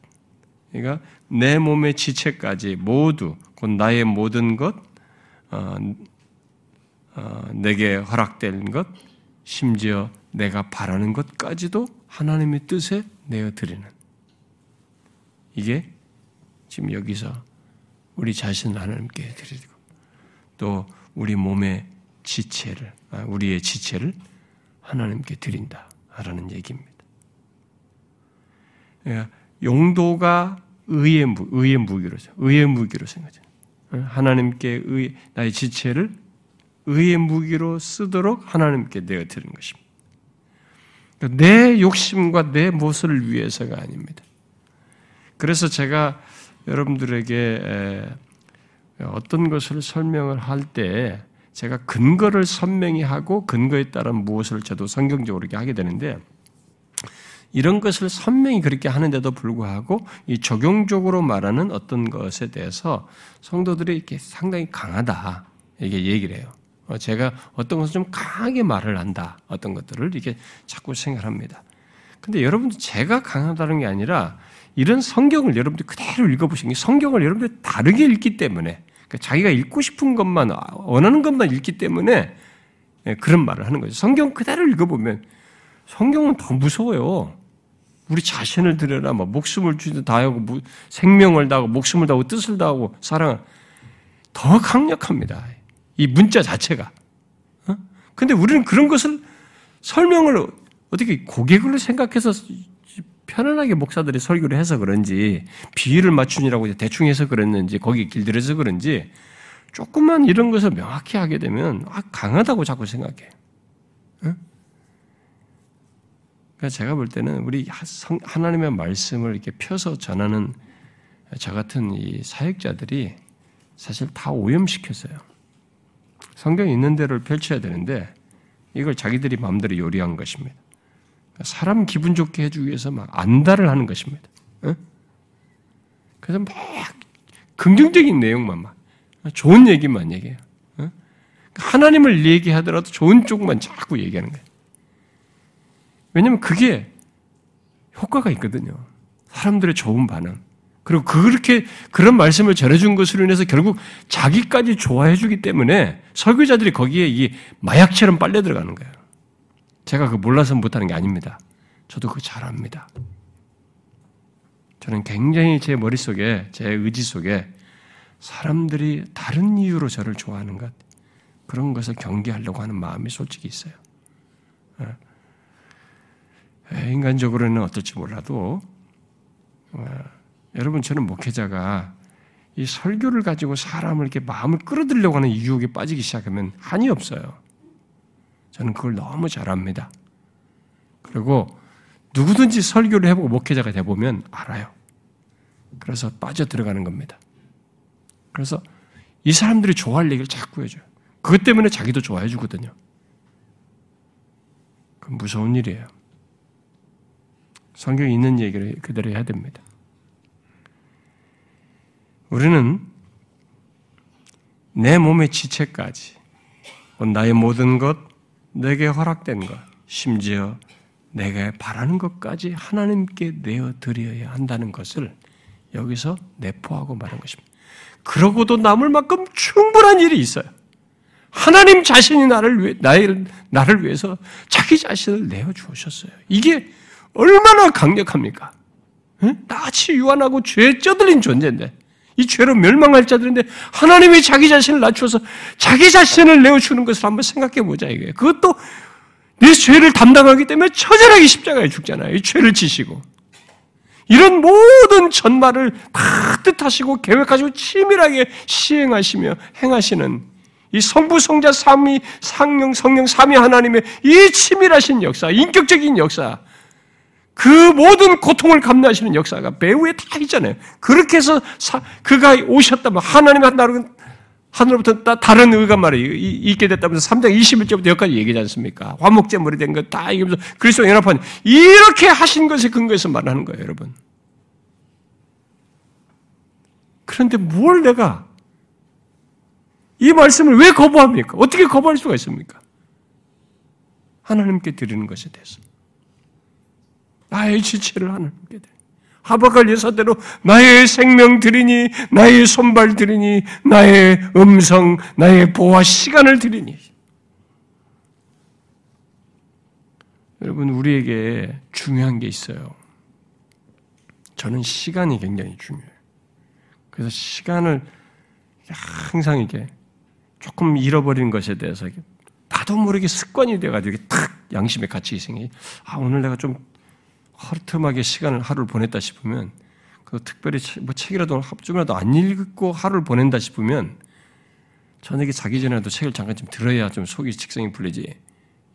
그러니까 내 몸의 지체까지 모두 곧 나의 모든 것, 어, 어, 내게 허락된 것, 심지어 내가 바라는 것까지도 하나님의 뜻에 내어 드리는 이게 지금 여기서 우리 자신을 하나님께 드리고 또 우리 몸의 지체를 아, 우리의 지체를 하나님께 드린다라는 얘기입니다. 그러니까 용도가 의의 무, 의의 무기로서 의의 무기로 생각하죠. 하나님께 의, 나의 지체를 의의 무기로 쓰도록 하나님께 내어 드리는 것입니다. 그러니까 내 욕심과 내 무엇을 위해서가 아닙니다. 그래서 제가 여러분들에게 어떤 것을 설명을 할 때 제가 근거를 선명히 하고 근거에 따른 무엇을 저도 성경적으로 이렇게 하게 되는데 이런 것을 선명히 그렇게 하는데도 불구하고 이 적용적으로 말하는 어떤 것에 대해서 성도들이 이렇게 상당히 강하다 이게 얘기를 해요. 어, 제가 어떤 것을 좀 강하게 말을 한다. 어떤 것들을 이렇게 자꾸 생각합니다. 근데 여러분들 제가 강하다는 게 아니라 이런 성경을 여러분들 그대로 읽어보시는 게 성경을 여러분들 다르게 읽기 때문에 그러니까 자기가 읽고 싶은 것만 원하는 것만 읽기 때문에 예, 그런 말을 하는 거죠. 성경 그대로 읽어보면 성경은 더 무서워요. 우리 자신을 들여라, 뭐 목숨을 주도 다하고 생명을 다하고 목숨을 다하고 뜻을 다하고 사랑 더 강력합니다. 이 문자 자체가. 어? 근데 우리는 그런 것을 설명을 어떻게 고객으로 생각해서 편안하게 목사들이 설교를 해서 그런지 비유를 맞추느라고 대충 해서 그랬는지 거기 길들여서 그런지 조금만 이런 것을 명확히 하게 되면 아, 강하다고 자꾸 생각해. 그러니까 제가 볼 때는 우리 하나님의 말씀을 이렇게 펴서 전하는 저 같은 이 사역자들이 사실 다 오염시켰어요. 성경에 있는 대로 펼쳐야 되는데 이걸 자기들이 마음대로 요리한 것입니다. 사람 기분 좋게 해주기 위해서 막 안달을 하는 것입니다. 그래서 막 긍정적인 내용만 막 좋은 얘기만 얘기해요. 하나님을 얘기하더라도 좋은 쪽만 자꾸 얘기하는 거예요. 왜냐하면 그게 효과가 있거든요. 사람들의 좋은 반응. 그리고 그렇게 그런 말씀을 전해준 것으로 인해서 결국 자기까지 좋아해주기 때문에 설교자들이 거기에 이 마약처럼 빨려 들어가는 거예요. 제가 그 몰라서 못하는 게 아닙니다. 저도 그거 잘 압니다. 저는 굉장히 제 머릿속에, 제 의지 속에 사람들이 다른 이유로 저를 좋아하는 것, 그런 것을 경계하려고 하는 마음이 솔직히 있어요. 예. 인간적으로는 어떨지 몰라도 어, 여러분 저는 목회자가 이 설교를 가지고 사람을 이렇게 마음을 끌어들려고 하는 유혹에 빠지기 시작하면 한이 없어요. 저는 그걸 너무 잘합니다. 그리고 누구든지 설교를 해보고 목회자가 돼보면 알아요. 그래서 빠져 들어가는 겁니다. 그래서 이 사람들이 좋아할 얘기를 자꾸 해줘요. 그것 때문에 자기도 좋아해 주거든요. 그 무서운 일이에요. 성경에 있는 얘기를 그대로 해야 됩니다. 우리는 내 몸의 지체까지, 나의 모든 것, 내게 허락된 것, 심지어 내가 바라는 것까지 하나님께 내어 드려야 한다는 것을 여기서 내포하고 말한 것입니다. 그러고도 남을 만큼 충분한 일이 있어요. 하나님 자신이 나를 위해, 나를, 나를 위해서 자기 자신을 내어 주셨어요. 이게 얼마나 강력합니까? 응? 나같이 유한하고 죄에 쪄들린 존재인데, 이 죄로 멸망할 자들인데, 하나님이 자기 자신을 낮추어서 자기 자신을 내어주는 것을 한번 생각해 보자, 이게. 그것도 내 죄를 담당하기 때문에 처절하게 십자가에 죽잖아요. 이 죄를 지시고. 이런 모든 전말을 다 뜻하시고 계획하시고 치밀하게 시행하시며 행하시는 이 성부 성자 삼위 상령 성령 삼위 하나님의 이 치밀하신 역사, 인격적인 역사, 그 모든 고통을 감내하시는 역사가 배후에 다 있잖아요. 그렇게 해서 사, 그가 오셨다면 하나님의 나라는 하늘로부터 다른 의가 말이 있게 됐다면서 3장 21절부터 여기까지 얘기하지 않습니까? 화목제물이 된거다 얘기하면서 그리스도 연합한 이렇게 하신 것에 근거해서 말하는 거예요, 여러분. 그런데 뭘 내가 이 말씀을 왜 거부합니까? 어떻게 거부할 수가 있습니까? 하나님께 드리는 것에 대해서. 나의 지체를 하나님께 드리 하박갈 예사대로 나의 생명 드리니 나의 손발 드리니 나의 음성 나의 보화 시간을 드리니 여러분 우리에게 중요한 게 있어요. 저는 시간이 굉장히 중요해요. 그래서 시간을 항상 이게 조금 잃어버린 것에 대해서 나도 모르게 습관이 돼가지고 탁 양심의 가치 생이 아 오늘 내가 좀 허름하게 시간을 하루를 보냈다 싶으면 그 특별히 뭐 책이라도 합주라도 안 읽고 하루를 보낸다 싶으면 저녁에 자기 전에도 책을 잠깐 좀 들어야 좀 속이 직성이 풀리지.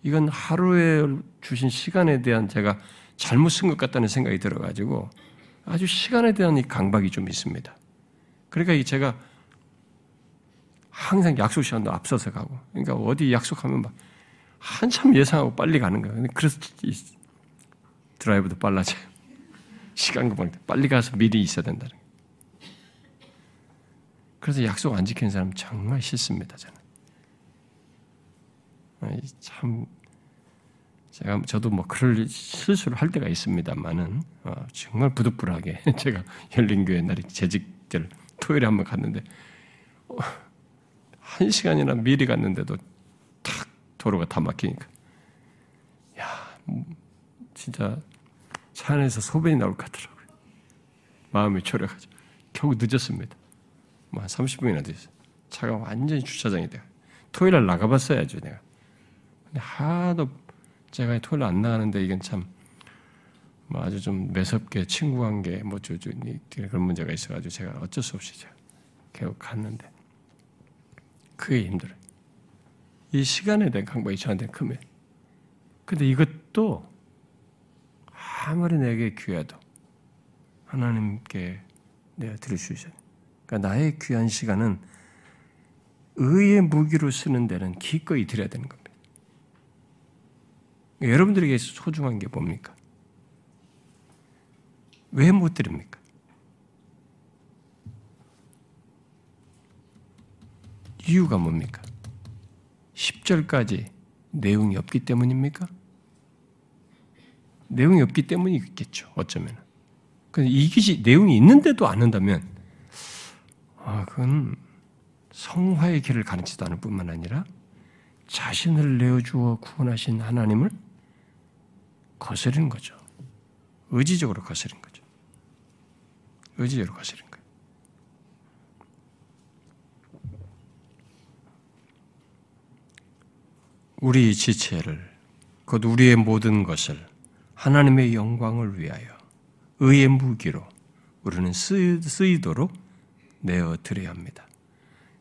이건 하루에 주신 시간에 대한 제가 잘못 쓴 것 같다는 생각이 들어가지고 아주 시간에 대한 이 강박이 좀 있습니다. 그러니까 제가 항상 약속 시간도 앞서서 가고, 그러니까 어디 약속하면 막 한참 예상하고 빨리 가는 거예요. 그래서 드라이브도 빨라져요. 시간 금방 빨리 가서 미리 있어야 된다는 거예요. 그래서 약속 안 지키는 사람 정말 싫습니다. 저는 참 제가 저도 뭐 그럴 실수를 할 때가 있습니다만은 어, 정말 부득불하게 제가 열린 교회 날이 재직들 토요일에 한번 갔는데 어, 한 시간이나 미리 갔는데도 탁 도로가 다 막히니까 야 진짜 차 안에서 소변이 나올 것 같더라고요. 마음이 초려가지고 겨우 늦었습니다. 뭐 한 30분이나 됐어요. 차가 완전히 주차장이 돼요. 토요일 날 나가봤어야죠, 내가. 근데 하도 제가 토요일 안 나가는데 이건 참, 뭐 아주 좀 매섭게 친구 관계, 뭐, 저, 저, 그런 문제가 있어가지고 제가 어쩔 수 없이 제가 계속 갔는데. 그게 힘들어요. 이 시간에 대한 강박이 저한테 크면. 근데 이것도 아무리 내게 귀해도 하나님께 내가 드릴 수 있어요. 그러니까 나의 귀한 시간은 의의 무기로 쓰는 데는 기꺼이 드려야 되는 겁니다. 그러니까 여러분들에게 소중한 게 뭡니까? 왜 못 드립니까? 이유가 뭡니까? 10절까지 내용이 없기 때문입니까? 내용이 없기 때문이겠죠. 어쩌면. 이기지 내용이 있는데도 안 한다면 아, 그건 성화의 길을 가르치지도 않을 뿐만 아니라 자신을 내어주어 구원하신 하나님을 거스르는 거죠. 의지적으로 거스르는 거죠. 의지적으로 거스르는 거예요. 우리 지체를, 곧 우리의 모든 것을 하나님의 영광을 위하여 의의 무기로 우리는 쓰이도록 내어 드려야 합니다.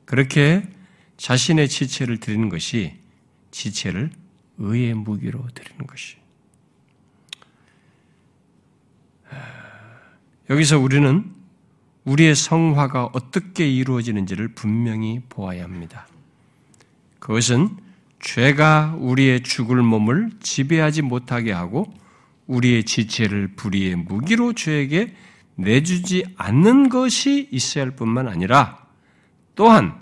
그렇게 자신의 지체를 드리는 것이 지체를 의의 무기로 드리는 것이. 여기서 우리는 우리의 성화가 어떻게 이루어지는지를 분명히 보아야 합니다. 그것은 죄가 우리의 죽을 몸을 지배하지 못하게 하고 우리의 지체를 불의의 무기로 죄에게 내주지 않는 것이 있어야 할 뿐만 아니라 또한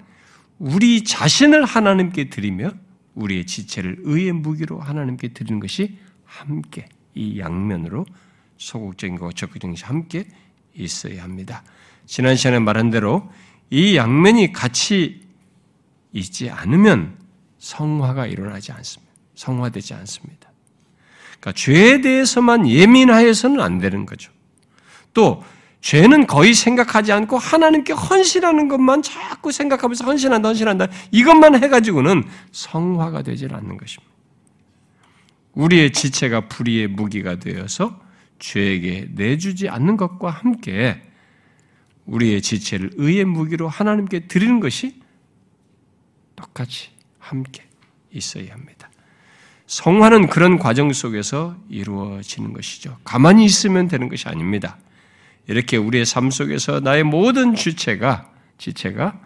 우리 자신을 하나님께 드리며 우리의 지체를 의의 무기로 하나님께 드리는 것이 함께 이 양면으로 소극적인 것과 적극적인 것이 함께 있어야 합니다. 지난 시간에 말한 대로 이 양면이 같이 있지 않으면 성화가 일어나지 않습니다. 성화되지 않습니다. 그러니까 죄에 대해서만 예민하여서는 안 되는 거죠. 또 죄는 거의 생각하지 않고 하나님께 헌신하는 것만 자꾸 생각하면서 헌신한다, 헌신한다. 이것만 해가지고는 성화가 되질 않는 것입니다. 우리의 지체가 불의의 무기가 되어서 죄에게 내주지 않는 것과 함께 우리의 지체를 의의 무기로 하나님께 드리는 것이 똑같이 함께 있어야 합니다. 성화는 그런 과정 속에서 이루어지는 것이죠. 가만히 있으면 되는 것이 아닙니다. 이렇게 우리의 삶 속에서 나의 모든 주체가, 지체가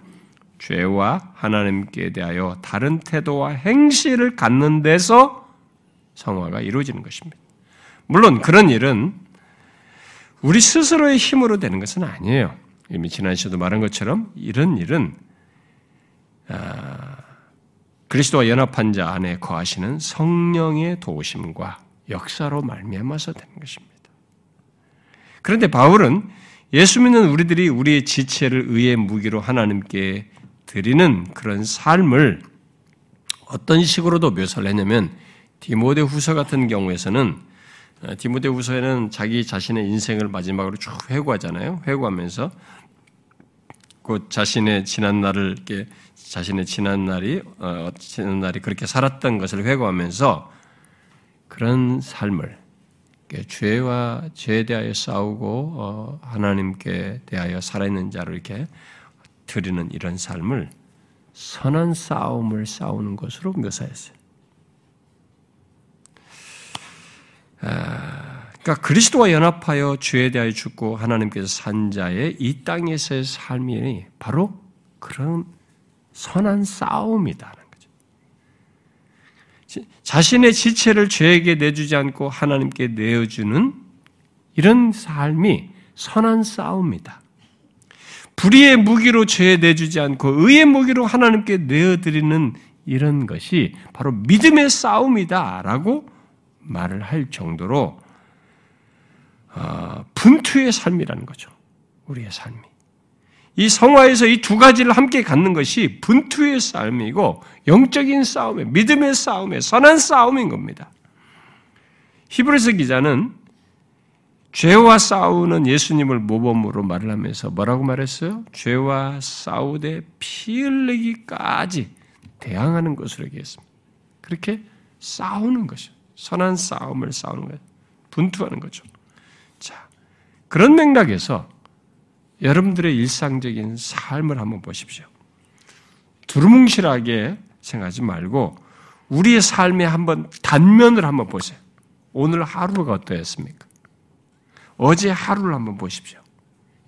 죄와 하나님께 대하여 다른 태도와 행실을 갖는 데서 성화가 이루어지는 것입니다. 물론 그런 일은 우리 스스로의 힘으로 되는 것은 아니에요. 이미 지난 시도 말한 것처럼 이런 일은 아, 그리스도와 연합한 자 안에 거하시는 성령의 도우심과 역사로 말미암아서 되는 것입니다. 그런데 바울은 예수 믿는 우리들이 우리의 지체를 의의 무기로 하나님께 드리는 그런 삶을 어떤 식으로도 묘사를 했냐면 디모데 후서 같은 경우에서는 어, 디모데 후서에는 자기 자신의 인생을 마지막으로 쭉 회고하잖아요. 회고하면서 그 자신의 지난 날을 이렇게 자신의 지난 날이 어, 지난 날이 그렇게 살았던 것을 회고하면서 그런 삶을 죄와 죄에 대하여 싸우고 어, 하나님께 대하여 살아있는 자를 이렇게 드리는 이런 삶을 선한 싸움을 싸우는 것으로 묘사했어요. 아, 그러니까 그리스도와 연합하여 죄에 대하여 죽고 하나님께서 산 자의 이 땅에서의 삶이 바로 그런 선한 싸움이다는 거죠. 자신의 지체를 죄에게 내주지 않고 하나님께 내어주는 이런 삶이 선한 싸움이다. 불의의 무기로 죄에 내주지 않고 의의 무기로 하나님께 내어드리는 이런 것이 바로 믿음의 싸움이다라고 말을 할 정도로 어, 분투의 삶이라는 거죠. 우리의 삶이. 이 성화에서 이 두 가지를 함께 갖는 것이 분투의 삶이고 영적인 싸움에 믿음의 싸움에 선한 싸움인 겁니다. 히브리서 기자는 죄와 싸우는 예수님을 모범으로 말을 하면서 뭐라고 말했어요? 죄와 싸우되 피 흘리기까지 대항하는 것으로 얘기했습니다. 그렇게 싸우는 것이죠. 선한 싸움을 싸우는 거예요. 분투하는 거죠. 자, 그런 맥락에서 여러분들의 일상적인 삶을 한번 보십시오. 두루뭉실하게 생각하지 말고 우리의 삶의 한번 단면을 한번 보세요. 오늘 하루가 어떠했습니까? 어제 하루를 한번 보십시오.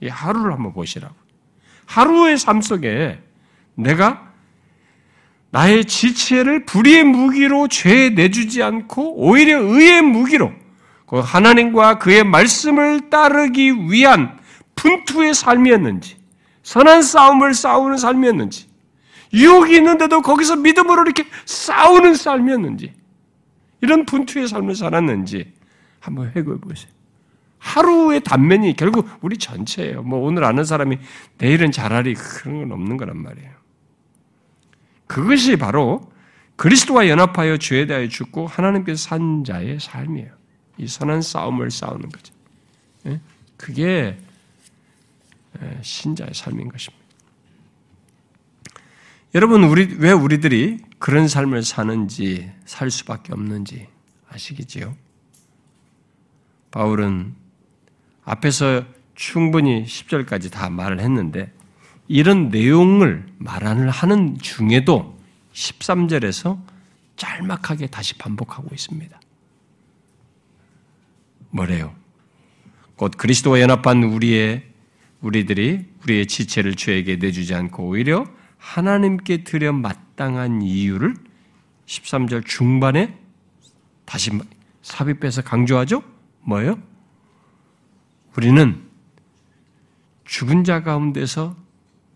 이 하루를 한번 보시라고. 하루의 삶 속에 내가 나의 지체를 불의의 무기로 죄에 내주지 않고 오히려 의의 무기로 그 하나님과 그의 말씀을 따르기 위한 분투의 삶이었는지, 선한 싸움을 싸우는 삶이었는지, 유혹이 있는데도 거기서 믿음으로 이렇게 싸우는 삶이었는지, 이런 분투의 삶을 살았는지 한번 회고해 보세요. 하루의 단면이 결국 우리 전체예요. 뭐 오늘 아는 사람이 내일은 잘하리 그런 건 없는 거란 말이에요. 그것이 바로 그리스도와 연합하여 죄에 대하여 죽고 하나님께서 산 자의 삶이에요. 이 선한 싸움을 싸우는 거죠. 예? 그게 예, 신자의 삶인 것입니다. 여러분, 우리, 왜 우리들이 그런 삶을 사는지, 살 수밖에 없는지 아시겠지요? 바울은 앞에서 충분히 10절까지 다 말을 했는데, 이런 내용을 말하는 중에도 13절에서 짤막하게 다시 반복하고 있습니다. 뭐래요? 곧 그리스도와 연합한 우리의 우리들이 우리의 지체를 죄에게 내주지 않고 오히려 하나님께 드려 마땅한 이유를 13절 중반에 다시 삽입해서 강조하죠? 뭐예요? 우리는 죽은 자 가운데서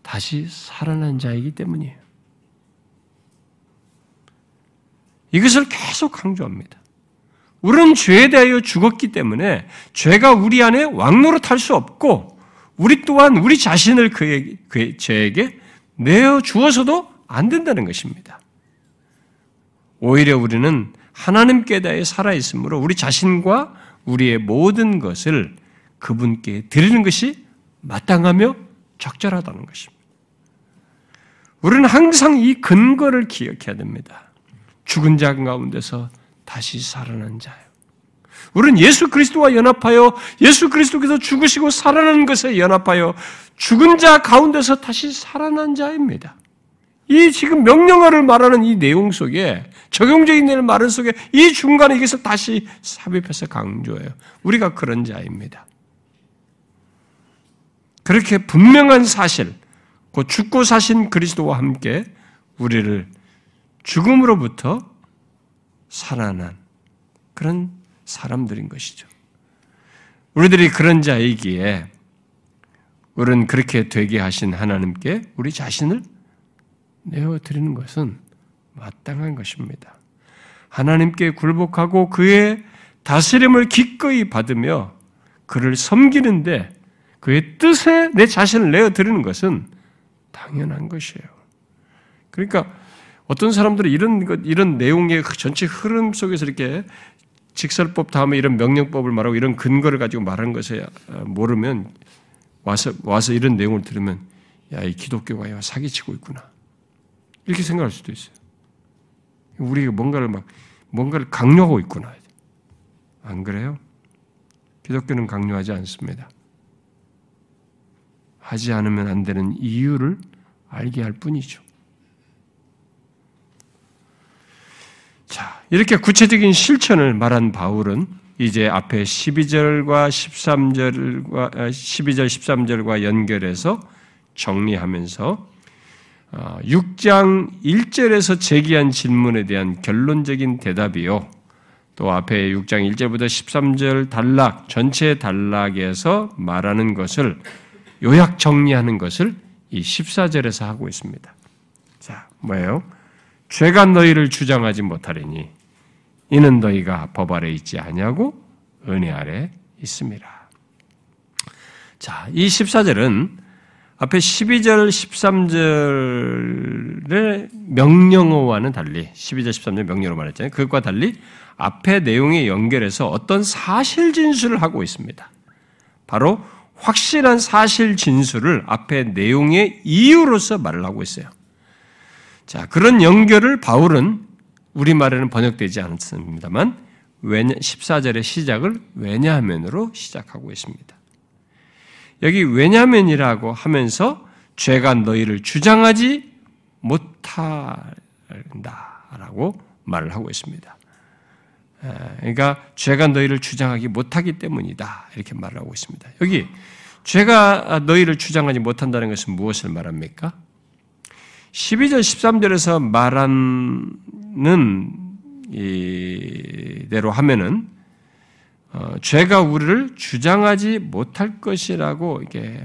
다시 살아난 자이기 때문이에요. 이것을 계속 강조합니다. 우리는 죄에 대하여 죽었기 때문에 죄가 우리 안에 왕노릇 할 수 없고 우리 또한 우리 자신을 그에게, 그 죄에게 내어 주어서도 안 된다는 것입니다. 오히려 우리는 하나님께 대해 살아있으므로 우리 자신과 우리의 모든 것을 그분께 드리는 것이 마땅하며 적절하다는 것입니다. 우리는 항상 이 근거를 기억해야 됩니다. 죽은 자 가운데서 다시 살아난 자요. 우리는 예수 그리스도와 연합하여 예수 그리스도께서 죽으시고 살아난 것에 연합하여 죽은 자 가운데서 다시 살아난 자입니다. 이 지금 명령어를 말하는 이 내용 속에 적용적인 내용 말은 속에 이 중간에 이것을 다시 삽입해서 강조해요. 우리가 그런 자입니다. 그렇게 분명한 사실, 곧 죽고 사신 그리스도와 함께 우리를 죽음으로부터 살아난 그런 사람들인 것이죠. 우리들이 그런 자이기에 우리는 그렇게 되게 하신 하나님께 우리 자신을 내어드리는 것은 마땅한 것입니다. 하나님께 굴복하고 그의 다스림을 기꺼이 받으며 그를 섬기는데 그의 뜻에 내 자신을 내어드리는 것은 당연한 것이에요. 그러니까 어떤 사람들은 이런 것, 이런 내용의 그 전체 흐름 속에서 이렇게 직설법 다음에 이런 명령법을 말하고 이런 근거를 가지고 말하는 것에 어, 모르면 와서 와서 이런 내용을 들으면 야 이 기독교가 사기치고 있구나 이렇게 생각할 수도 있어요. 우리가 뭔가를 막 뭔가를 강요하고 있구나. 안 그래요? 기독교는 강요하지 않습니다. 하지 않으면 안 되는 이유를 알게 할 뿐이죠. 자, 이렇게 구체적인 실천을 말한 바울은 이제 앞에 12절과 13절과 12절 13절과 연결해서 정리하면서 6장 어, 1절에서 제기한 질문에 대한 결론적인 대답이요. 또 앞에 6장 1절부터 13절 단락, 전체 단락에서 말하는 것을 요약 정리하는 것을 이 14절에서 하고 있습니다. 자, 뭐예요? 죄가 너희를 주장하지 못하리니 이는 너희가 법 아래 있지 아니하고 은혜 아래 있습니다. 자, 이 14절은 앞에 12절, 13절의 명령어와는 달리 12절, 13절 명령어 말했잖아요. 그것과 달리 앞에 내용에 연결해서 어떤 사실 진술을 하고 있습니다. 바로 확실한 사실 진술을 앞에 내용의 이유로서 말을 하고 있어요. 자, 그런 연결을 바울은 우리말에는 번역되지 않습니다만 14절의 시작을 왜냐하면으로 시작하고 있습니다. 여기 왜냐면이라고 하면서 죄가 너희를 주장하지 못한다라고 말을 하고 있습니다. 그러니까 죄가 너희를 주장하기 못하기 때문이다 이렇게 말을 하고 있습니다. 여기 죄가 너희를 주장하지 못한다는 것은 무엇을 말합니까? 12절 13절에서 말하는 이대로 하면은 어, 죄가 우리를 주장하지 못할 것이라고 이게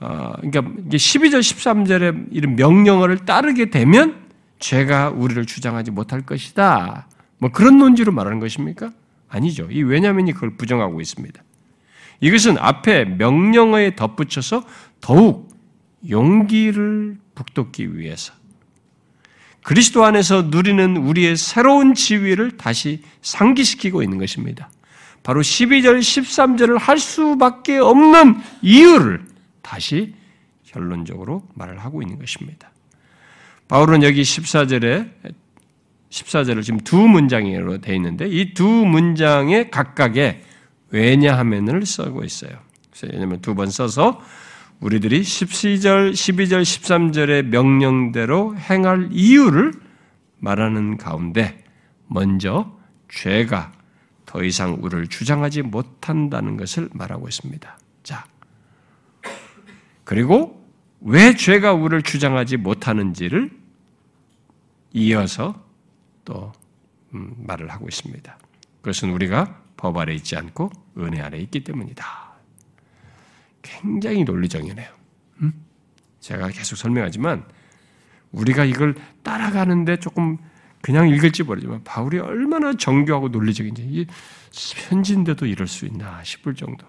어, 그러니까 12절 13절의 이런 명령어를 따르게 되면 죄가 우리를 주장하지 못할 것이다. 뭐 그런 논지로 말하는 것입니까? 아니죠. 이 왜냐면이 그걸 부정하고 있습니다. 이것은 앞에 명령어에 덧붙여서 더욱 용기를 북돋기 위해서 그리스도 안에서 누리는 우리의 새로운 지위를 다시 상기시키고 있는 것입니다. 바로 12절, 13절을 할 수밖에 없는 이유를 다시 결론적으로 말을 하고 있는 것입니다. 바울은 여기 14절에 14절을 지금 두 문장으로 되어 있는데 이 두 문장의 각각에 왜냐하면을 쓰고 있어요. 왜냐하면 두 번 써서 우리들이 12절, 12절, 13절의 명령대로 행할 이유를 말하는 가운데 먼저 죄가 더 이상 우를 주장하지 못한다는 것을 말하고 있습니다. 자, 그리고 왜 죄가 우를 주장하지 못하는지를 이어서 또 음, 말을 하고 있습니다. 그것은 우리가 법 아래 있지 않고 은혜 아래 있기 때문이다. 굉장히 논리적이네요. 음? 제가 계속 설명하지만 우리가 이걸 따라가는데 조금 그냥 읽을지 모르지만 바울이 얼마나 정교하고 논리적인지 편지인데도 이럴 수 있나 싶을 정도.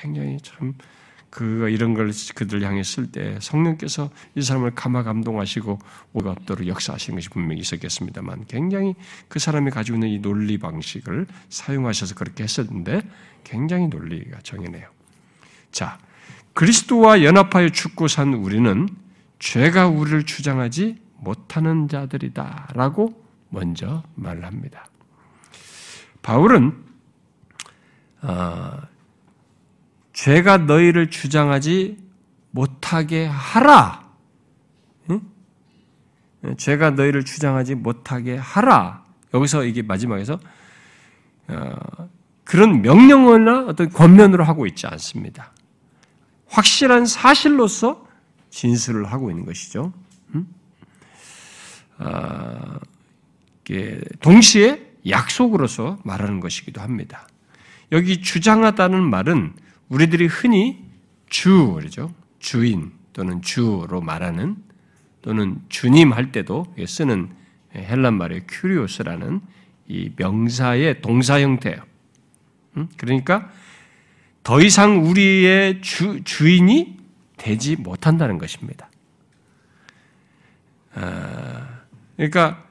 굉장히 참그 이런 걸 그들 향해 쓸 때 성령께서 이 사람을 감화 감동하시고 오가 없도록 역사하시는 것이 분명히 있었겠습니다만 굉장히 그 사람이 가지고 있는 이 논리 방식을 사용하셔서 그렇게 했었는데 굉장히 논리가 정해네요. 자, 그리스도와 연합하여 죽고 산 우리는 죄가 우리를 주장하지 못하는 자들이다라고 먼저 말을 합니다. 바울은 어, 죄가 너희를 주장하지 못하게 하라. 응? 죄가 너희를 주장하지 못하게 하라. 여기서 이게 마지막에서 어, 그런 명령어나 어떤 권면으로 하고 있지 않습니다. 확실한 사실로서 진술을 하고 있는 것이죠. 아, 동시에 약속으로서 말하는 것이기도 합니다. 여기 주장하다는 말은 우리들이 흔히 주, 그러죠. 주인 또는 주로 말하는 또는 주님 할 때도 쓰는 헬란 말의 큐리오스라는 이 명사의 동사 형태예요. 그러니까 더 이상 우리의 주, 주인이 되지 못한다는 것입니다. 아, 그러니까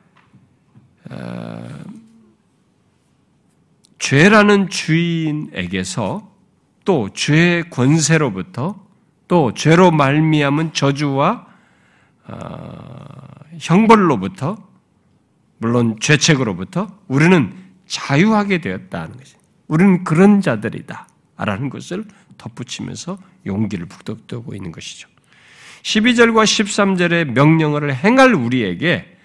아, 죄라는 주인에게서 또 죄의 권세로부터 또 죄로 말미암은 저주와 어, 형벌로부터 물론 죄책으로부터 우리는 자유하게 되었다는 것이. 우리는 그런 자들이다. 라는 것을 덧붙이면서 용기를 북돋고 있는 것이죠. 12절과 13절의 명령어를 행할 우리에게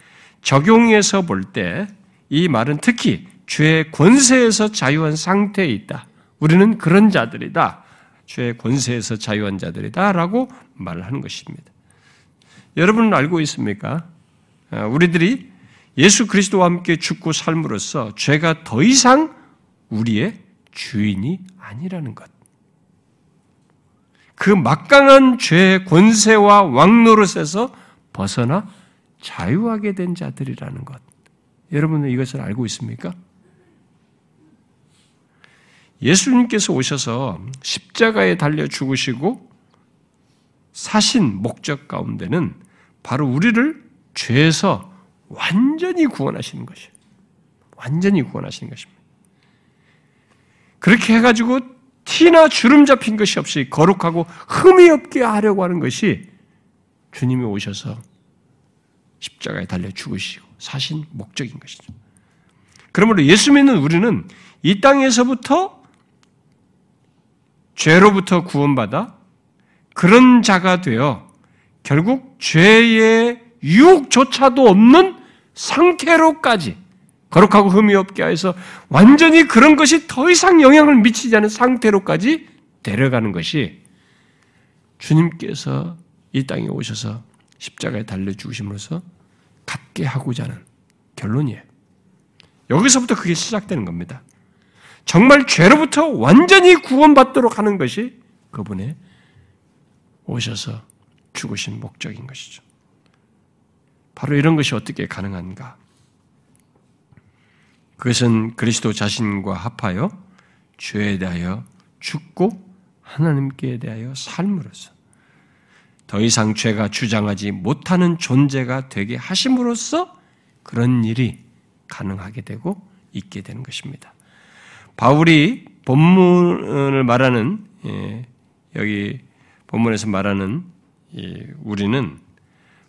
적용해서 볼 때 이 말은 특히 죄의 권세에서 자유한 상태에 있다. 우리는 그런 자들이다. 죄의 권세에서 자유한 자들이다. 라고 말을 하는 것입니다. 여러분은 알고 있습니까? 아, 우리들이 예수 그리스도와 함께 죽고 삶으로써 죄가 더 이상 우리의 주인이 아니라는 것. 그 막강한 죄의 권세와 왕노릇에서 벗어나 자유하게 된 자들이라는 것. 여러분은 이것을 알고 있습니까? 예수님께서 오셔서 십자가에 달려 죽으시고 사신 목적 가운데는 바로 우리를 죄에서 완전히 구원하시는 것이에요. 완전히 구원하시는 것입니다. 그렇게 해가지고 티나 주름 잡힌 것이 없이 거룩하고 흠이 없게 하려고 하는 것이 주님이 오셔서 십자가에 달려 죽으시고 사신 목적인 것이죠. 그러므로 예수 믿는 우리는 이 땅에서부터 죄로부터 구원받아 그런 자가 되어 결국 죄의 유혹조차도 없는 상태로까지 거룩하고 흠이 없게 하여서 완전히 그런 것이 더 이상 영향을 미치지 않은 상태로까지 데려가는 것이 주님께서 이 땅에 오셔서 십자가에 달려 죽으심으로써 갖게 하고자 하는 결론이에요. 여기서부터 그게 시작되는 겁니다. 정말 죄로부터 완전히 구원받도록 하는 것이 그분의 오셔서 죽으신 목적인 것이죠. 바로 이런 것이 어떻게 가능한가? 그것은 그리스도 자신과 합하여 죄에 대하여 죽고 하나님께 대하여 삶으로써 더 이상 죄가 주장하지 못하는 존재가 되게 하심으로써 그런 일이 가능하게 되고 있게 되는 것입니다. 바울이 본문을 말하는 예, 여기 본문에서 말하는 우리는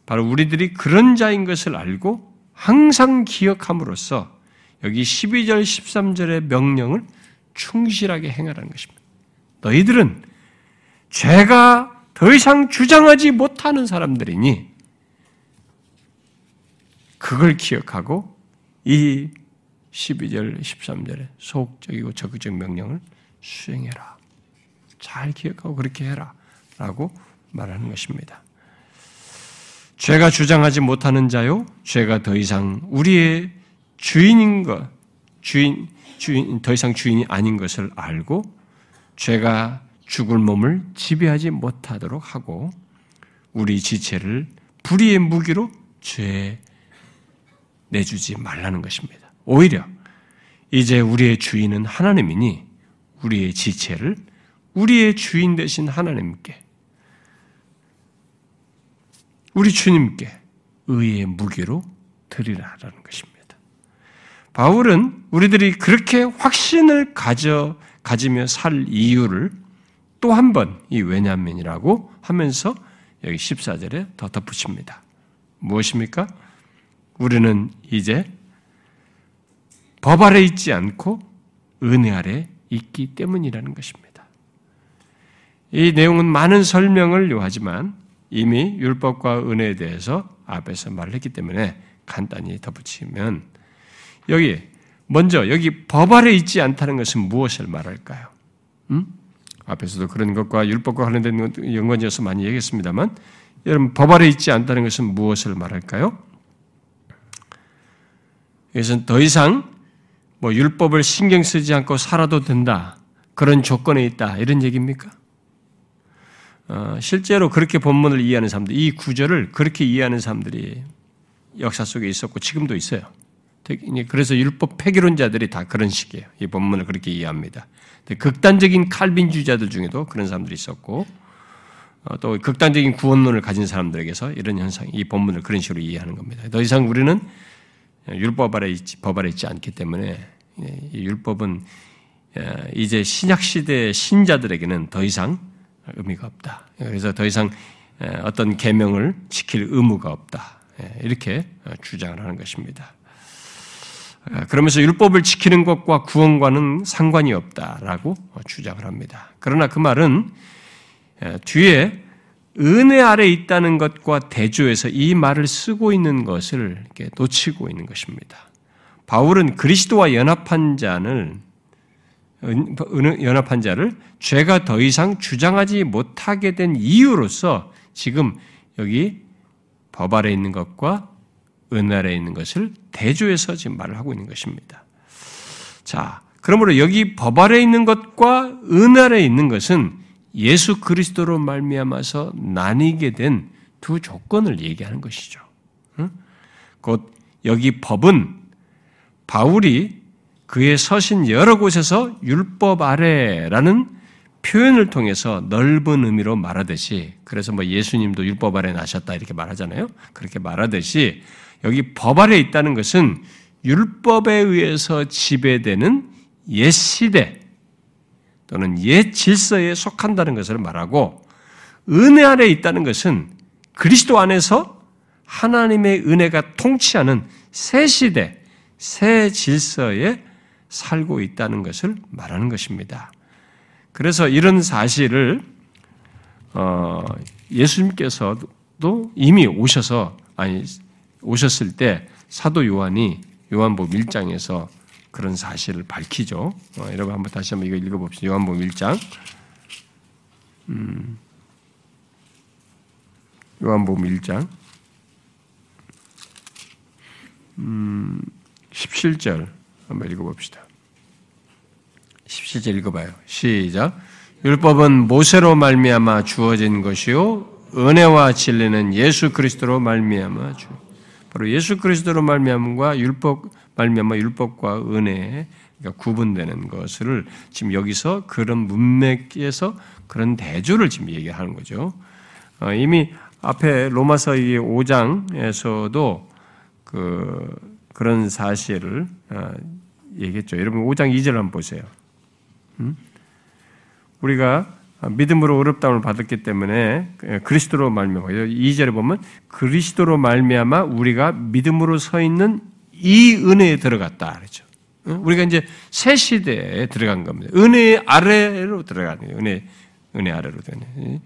바로 우리들이 그런 자인 것을 알고 항상 기억함으로써 여기 12절, 13절의 명령을 충실하게 행하라는 것입니다. 너희들은 죄가 더 이상 주장하지 못하는 사람들이니 그걸 기억하고 이 12절, 13절에 소극적이고 적극적 명령을 수행해라. 잘 기억하고 그렇게 해라. 라고 말하는 것입니다. 죄가 주장하지 못하는 자요, 죄가 더 이상 우리의 주인인 것, 주인, 주인, 더 이상 주인이 아닌 것을 알고 죄가 죽을 몸을 지배하지 못하도록 하고 우리 지체를 불의의 무기로 죄 내주지 말라는 것입니다. 오히려 이제 우리의 주인은 하나님이니 우리의 지체를 우리의 주인 되신 하나님께 우리 주님께 의의 무기로 드리라라는 것입니다. 바울은 우리들이 그렇게 확신을 가져 가지며 살 이유를 또 한 번 이 왜냐면이라고 하면서 여기 14절에 더 덧붙입니다. 무엇입니까? 우리는 이제 법 아래 있지 않고 은혜 아래 있기 때문이라는 것입니다. 이 내용은 많은 설명을 요하지만 이미 율법과 은혜에 대해서 앞에서 말했기 때문에 간단히 덧붙이면 여기 먼저 여기 법 아래 있지 않다는 것은 무엇을 말할까요? 음? 앞에서도 그런 것과 율법과 관련된 연관지어서 많이 얘기했습니다만 여러분 법 아래 있지 않다는 것은 무엇을 말할까요? 이것은 더 이상 뭐 율법을 신경 쓰지 않고 살아도 된다 그런 조건에 있다 이런 얘기입니까? 어, 실제로 그렇게 본문을 이해하는 사람들, 이 구절을 그렇게 이해하는 사람들이 역사 속에 있었고 지금도 있어요. 그래서 율법 폐기론자들이 다 그런 식이에요. 이 본문을 그렇게 이해합니다. 극단적인 칼빈주의자들 중에도 그런 사람들이 있었고, 어, 또 극단적인 구원론을 가진 사람들에게서 이런 현상, 이 본문을 그런 식으로 이해하는 겁니다. 더 이상 우리는 율법 아래 있지, 법 아래 있지 않기 때문에 이 율법은 이제 신약 시대 신자들에게는 더 이상 의미가 없다. 그래서 더 이상 어떤 계명을 지킬 의무가 없다. 이렇게 주장을 하는 것입니다. 그러면서 율법을 지키는 것과 구원과는 상관이 없다라고 주장을 합니다. 그러나 그 말은 뒤에 은혜 아래 있다는 것과 대조해서 이 말을 쓰고 있는 것을 놓치고 있는 것입니다. 바울은 그리스도와 연합한 자는 연합한 자를 죄가 더 이상 주장하지 못하게 된 이유로서 지금 여기 법 아래 있는 것과 은 아래 있는 것을 대조해서 지금 말을 하고 있는 것입니다. 자, 그러므로 여기 법 아래 있는 것과 은 아래 있는 것은 예수 그리스도로 말미암아서 나뉘게 된 두 조건을 얘기하는 것이죠. 곧 여기 법은 바울이 그의 서신 여러 곳에서 율법 아래라는 표현을 통해서 넓은 의미로 말하듯이 그래서 뭐 예수님도 율법 아래 나셨다 이렇게 말하잖아요. 그렇게 말하듯이 여기 법 아래 있다는 것은 율법에 의해서 지배되는 옛 시대 또는 옛 질서에 속한다는 것을 말하고 은혜 아래 있다는 것은 그리스도 안에서 하나님의 은혜가 통치하는 새 시대, 새 질서에 살고 있다는 것을 말하는 것입니다. 그래서 이런 사실을 어, 예수님께서도 이미 오셔서 아니 오셨을 때 사도 요한이 요한복음 1장에서 그런 사실을 밝히죠. 어, 여러분 한번 다시 한번 이거 읽어봅시다. 요한복음 1장. 음, 요한복음 1장. 음, 17절 한번 읽어봅시다. 17절 읽어봐요. 시작. 율법은 모세로 말미암아 주어진 것이요 은혜와 진리는 예수 그리스도로 말미암아 주. 바로 예수 그리스도로 말미암과 율법 말미암아 율법과 은혜 그러니까 구분되는 것을 지금 여기서 그런 문맥에서 그런 대조를 지금 얘기하는 거죠. 어, 이미 앞에 로마서 5장에서도 그 그런 사실을 어, 얘기했죠. 여러분 5장 2절 한번 보세요. 음? 우리가 믿음으로 어렵다움을 받았기 때문에 그리스도로 말미암아 2절에 보면 그리스도로 말미암아 우리가 믿음으로 서 있는 이 은혜에 들어갔다 그렇죠. 우리가 이제 새 시대에 들어간 겁니다. 은혜 아래로 들어가는 거예요. 은혜 은혜 아래로 되는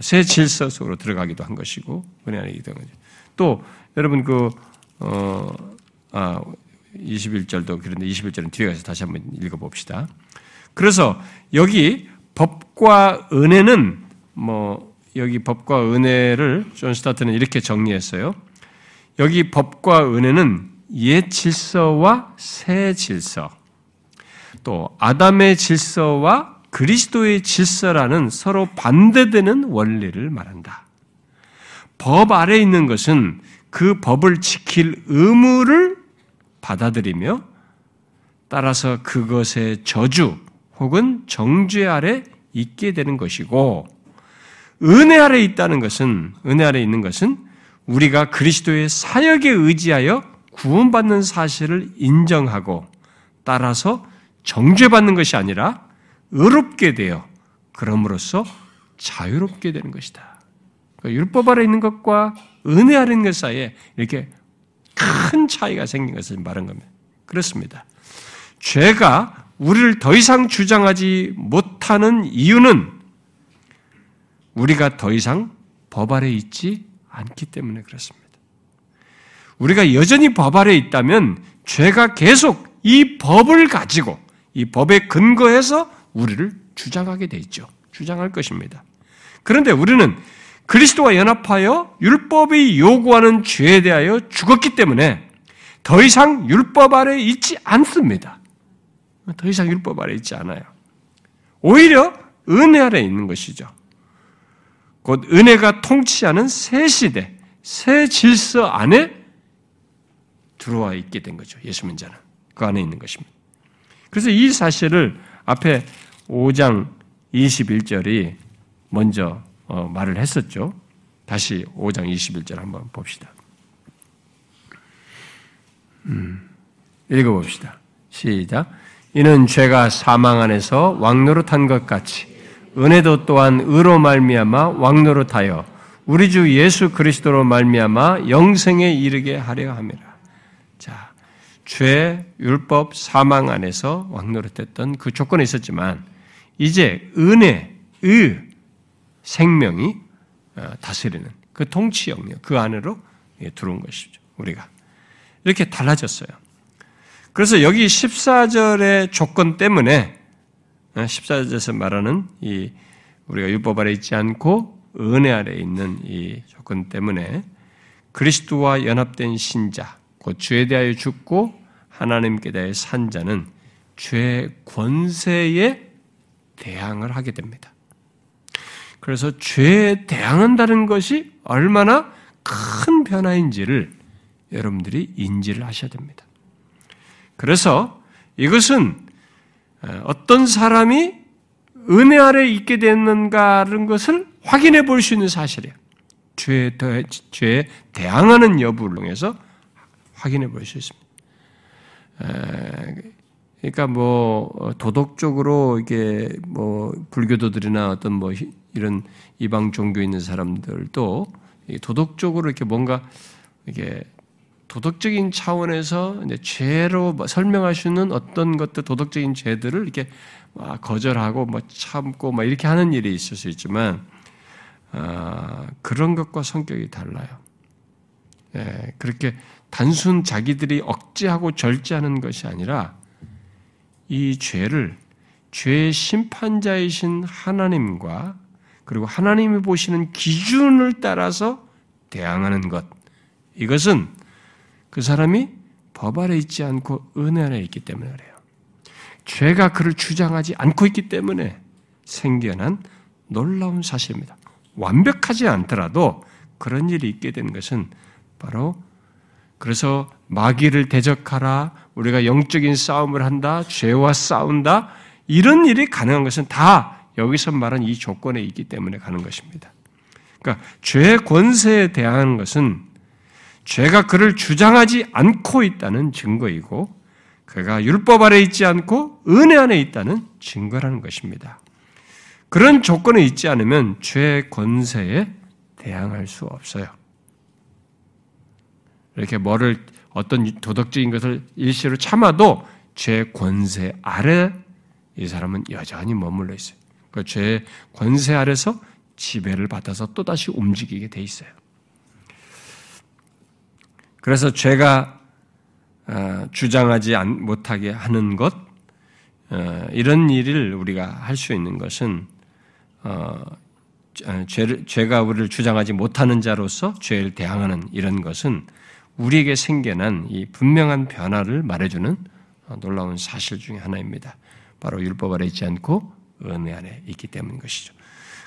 새 질서 속으로 들어가기도 한 것이고 은혜 아래이기도 한 거죠. 또 여러분 그 어, 아, 21절도 그런데 21절은 뒤에 가서 다시 한번 읽어 봅시다. 그래서 여기 법과 은혜는 뭐 여기 법과 은혜를 존 스토트는 이렇게 정리했어요. 여기 법과 은혜는 옛 질서와 새 질서, 또 아담의 질서와 그리스도의 질서라는 서로 반대되는 원리를 말한다. 법 아래 있는 것은 그 법을 지킬 의무를 받아들이며 따라서 그것의 저주 혹은 정죄 아래 있게 되는 것이고 은혜 아래 있다는 것은 은혜 아래 있는 것은 우리가 그리스도의 사역에 의지하여 구원받는 사실을 인정하고 따라서 정죄받는 것이 아니라 의롭게 되어 그럼으로써 자유롭게 되는 것이다. 그러니까 율법 아래 있는 것과 은혜 아래 있는 것 사이에 이렇게 큰 차이가 생긴 것을 말한 겁니다. 그렇습니다. 죄가 우리를 더 이상 주장하지 못하는 이유는 우리가 더 이상 법 아래 있지 않기 때문에 그렇습니다. 우리가 여전히 법 아래 있다면 죄가 계속 이 법을 가지고 이 법에 근거해서 우리를 주장하게 돼 있죠. 주장할 것입니다. 그런데 우리는 그리스도와 연합하여 율법이 요구하는 죄에 대하여 죽었기 때문에 더 이상 율법 아래 있지 않습니다. 더 이상 율법 아래 있지 않아요. 오히려 은혜 아래 있는 것이죠. 곧 은혜가 통치하는 새 시대, 새 질서 안에 들어와 있게 된 거죠. 예수 민자는. 그 안에 있는 것입니다. 그래서 이 사실을 앞에 5장 21절이 먼저 어, 말을 했었죠. 다시 5장 21절 한번 봅시다. 음, 읽어봅시다. 시작. 이는 죄가 사망 안에서 왕노릇한 것 같이 은혜도 또한 의로 말미암아 왕노릇하여 우리 주 예수 그리스도로 말미암아 영생에 이르게 하려 함이라. 자, 죄, 율법, 사망 안에서 왕노릇했던 그 조건이 있었지만 이제 은혜, 의, 생명이 어, 다스리는 그 통치 영역 그 안으로 들어온 것이죠. 우리가 이렇게 달라졌어요. 그래서 여기 14절의 조건 때문에 14절에서 어, 말하는 이 우리가 율법 아래 있지 않고 은혜 아래 있는 이 조건 때문에 그리스도와 연합된 신자 곧 죄에 대하여 죽고 하나님께 대하여 산 자는 죄 권세에 대항을 하게 됩니다. 그래서 죄에 대항한다는 것이 얼마나 큰 변화인지를 여러분들이 인지를 하셔야 됩니다. 그래서 이것은 어떤 사람이 은혜 아래 있게 됐는가라는 것을 확인해 볼 수 있는 사실이에요. 죄에, 죄에 대항하는 여부를 통해서 확인해 볼 수 있습니다. 그러니까 뭐 도덕적으로 이게 뭐 불교도들이나 어떤 뭐 이런 이방 종교 있는 사람들도 도덕적으로 이렇게 뭔가 이게 도덕적인 차원에서 죄로 뭐 있는 어떤 것들 도덕적인 죄들을 이렇게 거절하고 뭐 참고 뭐 이렇게 하는 일이 있을 수 있지만 아, 그런 것과 성격이 달라요. 예, 그렇게 단순 자기들이 억제하고 절제하는 것이 아니라 이 죄를 죄의 심판자이신 하나님과 그리고 하나님이 보시는 기준을 따라서 대항하는 것. 이것은 그 사람이 법 아래 있지 않고 은혜 안에 있기 때문에 그래요. 죄가 그를 주장하지 않고 있기 때문에 생겨난 놀라운 사실입니다. 완벽하지 않더라도 그런 일이 있게 된 것은 바로 그래서 마귀를 대적하라, 우리가 영적인 싸움을 한다, 죄와 싸운다, 이런 일이 가능한 것은 다 여기서 말한 이 조건에 있기 때문에 가는 것입니다. 그러니까 죄 권세에 대한 것은 죄가 그를 주장하지 않고 있다는 증거이고 그가 율법 아래 있지 않고 은혜 안에 있다는 증거라는 것입니다. 그런 조건에 있지 않으면 죄 권세에 대항할 수 없어요. 이렇게 뭐를 어떤 도덕적인 것을 일시로 참아도 죄 권세 아래 이 사람은 여전히 머물러 있어요. 그죄 권세 아래서 지배를 받아서 또다시 움직이게 돼 있어요. 그래서 죄가 어, 주장하지 못하게 하는 것, 어, 이런 일을 우리가 할 수 있는 것은 어, 죄가 우리를 주장하지 못하는 자로서 죄를 대항하는 이런 것은 우리에게 생겨난 이 분명한 변화를 말해주는 놀라운 사실 중의 하나입니다. 바로 율법 아래 있지 않고 은혜 안에 있기 때문인 것이죠.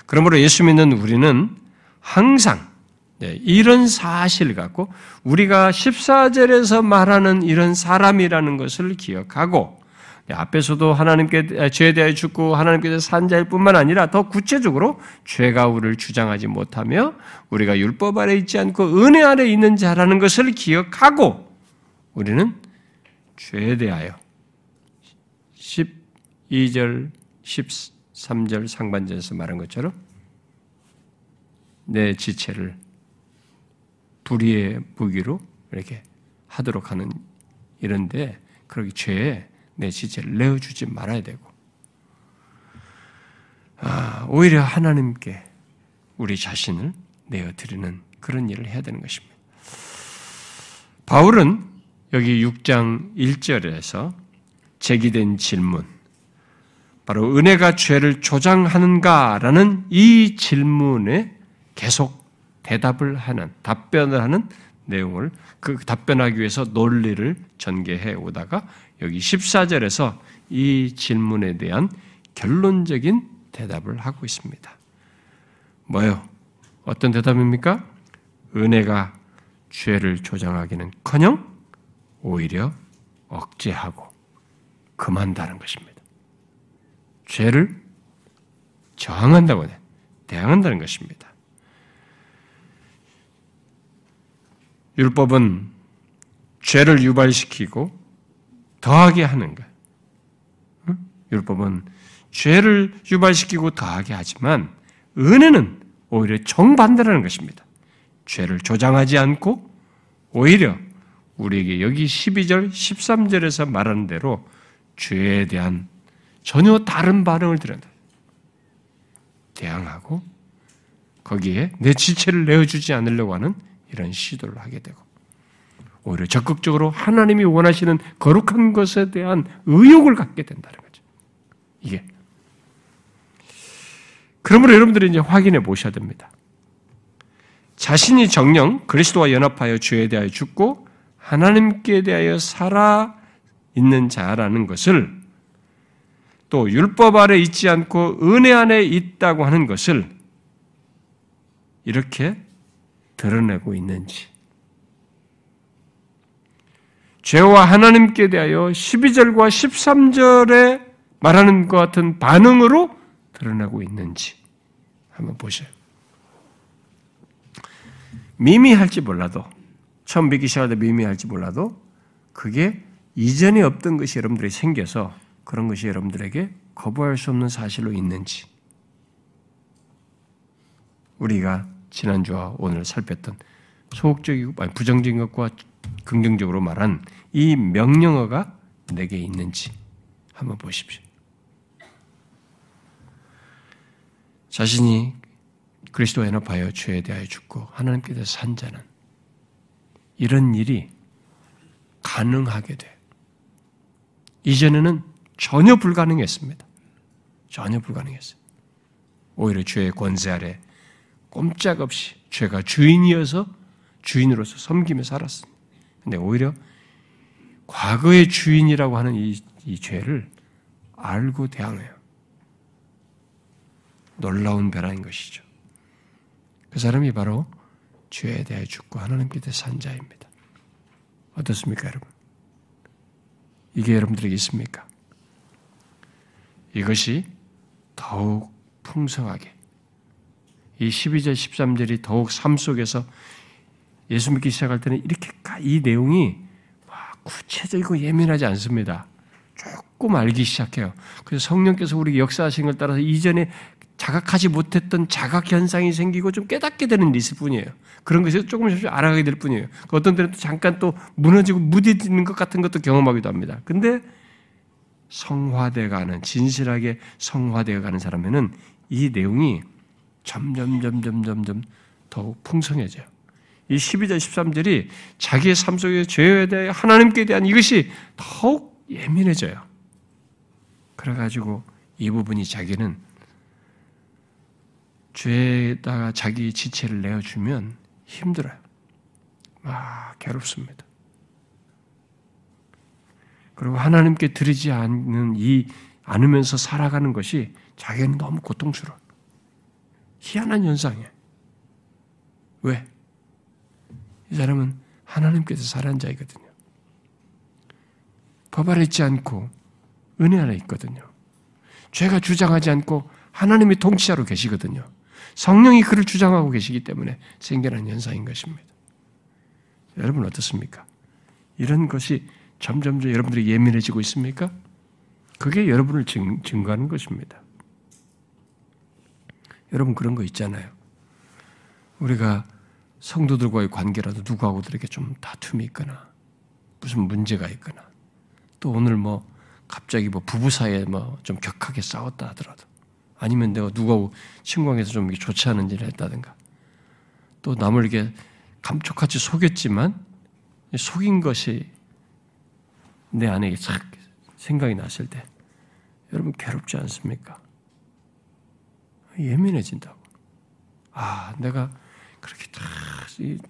그러므로 예수 믿는 우리는 항상 네, 이런 사실 갖고 우리가 14절에서 말하는 이런 사람이라는 것을 기억하고 네, 앞에서도 하나님께 죄에 대하여 죽고 하나님께서 산 자일 뿐만 아니라 더 구체적으로 죄가 우리를 주장하지 못하며 우리가 율법 아래 있지 않고 은혜 아래 있는 자라는 것을 기억하고 우리는 죄에 대하여 12절, 13절 상반절에서 말한 것처럼 내 지체를 불의의 무기로 이렇게 하도록 하는 이런데 그렇게 죄에 내 지체를 내어주지 말아야 되고 아, 오히려 하나님께 우리 자신을 내어드리는 그런 일을 해야 되는 것입니다. 바울은 여기 6장 1절에서 제기된 질문, 바로 은혜가 죄를 조장하는가라는 이 질문에 계속 대답을 하는, 답변을 하는 내용을 그 답변하기 위해서 논리를 전개해 오다가 여기 14절에서 이 질문에 대한 결론적인 대답을 하고 있습니다. 뭐요? 어떤 대답입니까? 은혜가 죄를 조장하기는 커녕 오히려 억제하고 금한다는 것입니다. 죄를 저항한다고 대항한다는 것입니다. 율법은 죄를 유발시키고 더하게 하는 것. 율법은 죄를 유발시키고 더하게 하지만 은혜는 오히려 정반대라는 것입니다. 죄를 조장하지 않고 오히려 우리에게 여기 12절, 13절에서 말하는 대로 죄에 대한 전혀 다른 반응을 드린다. 대항하고 거기에 내 지체를 내어주지 않으려고 하는 이런 시도를 하게 되고 오히려 적극적으로 하나님이 원하시는 거룩한 것에 대한 의욕을 갖게 된다는 거죠. 이게. 그러므로 여러분들이 이제 확인해 보셔야 됩니다. 자신이 정령 그리스도와 연합하여 죄에 대하여 죽고 하나님께 대하여 살아 있는 자라는 것을 또 율법 아래 있지 않고 은혜 안에 있다고 하는 것을 이렇게 드러내고 있는지 죄와 하나님께 대하여 12절과 13절에 말하는 것 같은 반응으로 드러나고 있는지 한번 보셔요. 미미할지 몰라도 처음 믿기 시작할 때 미미할지 몰라도 그게 이전에 없던 것이 여러분들이 생겨서 그런 것이 여러분들에게 거부할 수 없는 사실로 있는지 우리가 지난주와 오늘 살폈던 소극적이고 부정적인 것과 긍정적으로 말한 이 명령어가 내게 있는지 한번 보십시오. 자신이 그리스도에 연합하여 죄에 대하여 죽고 하나님께서 산 자는 이런 일이 가능하게 돼. 이전에는 전혀 불가능했습니다. 전혀 불가능했어요. 오히려 죄의 권세 아래 꼼짝없이 죄가 주인이어서 주인으로서 섬기며 살았습니다. 근데 오히려 과거의 주인이라고 하는 이, 이 죄를 알고 대항해요. 놀라운 변화인 것이죠. 그 사람이 바로 죄에 대해 죽고 하나님께 산 자입니다. 어떻습니까, 여러분? 이게 여러분들에게 있습니까? 이것이 더욱 풍성하게 이 12절, 13절이 더욱 삶 속에서 예수 믿기 시작할 때는 이렇게 이 내용이 구체적이고 예민하지 않습니다. 조금 알기 시작해요. 그래서 성령께서 우리 역사하신 걸 따라서 이전에 자각하지 못했던 자각 현상이 생기고 좀 깨닫게 되는 있을 뿐이에요. 그런 것에서 조금씩 알아가게 될 뿐이에요. 어떤 때는 또 잠깐 또 무너지고 무디지는 것 같은 것도 경험하기도 합니다. 근데 성화돼가는 진실하게 성화되어가는 사람에는 이 내용이 점점 점점 점점 더욱 풍성해져요. 이 12절 13절이 자기의 삶 속의 죄에 대해 하나님께 대한 이것이 더욱 예민해져요. 그래가지고 이 부분이 자기는 죄에다가 자기 지체를 내어주면 힘들어요. 아, 괴롭습니다. 그리고 하나님께 드리지 않는 이, 않으면서 살아가는 것이 자기는 너무 고통스러워. 희한한 현상이에요. 왜? 이 사람은 하나님께서 살한 자이거든요. 법 아래 있지 않고 은혜 안에 있거든요. 죄가 주장하지 않고 하나님이 통치자로 계시거든요. 성령이 그를 주장하고 계시기 때문에 생겨난 현상인 것입니다. 여러분 어떻습니까? 이런 것이 점점점 여러분들이 예민해지고 있습니까? 그게 여러분을 증, 증거하는 것입니다. 여러분 그런 거 있잖아요. 우리가 성도들과의 관계라도 누구하고도 이렇게 좀 다툼이 있거나 무슨 문제가 있거나 또 오늘 뭐 갑자기 뭐 부부 사이에 뭐 좀 격하게 싸웠다 하더라도 아니면 내가 누구하고 친구에서 좀 좋지 않은 일을 했다든가 또 남을 이렇게 감쪽같이 속였지만 속인 것이 내 안에 싹 생각이 났을 때 여러분 괴롭지 않습니까? 예민해진다고. 아, 내가 그렇게 다,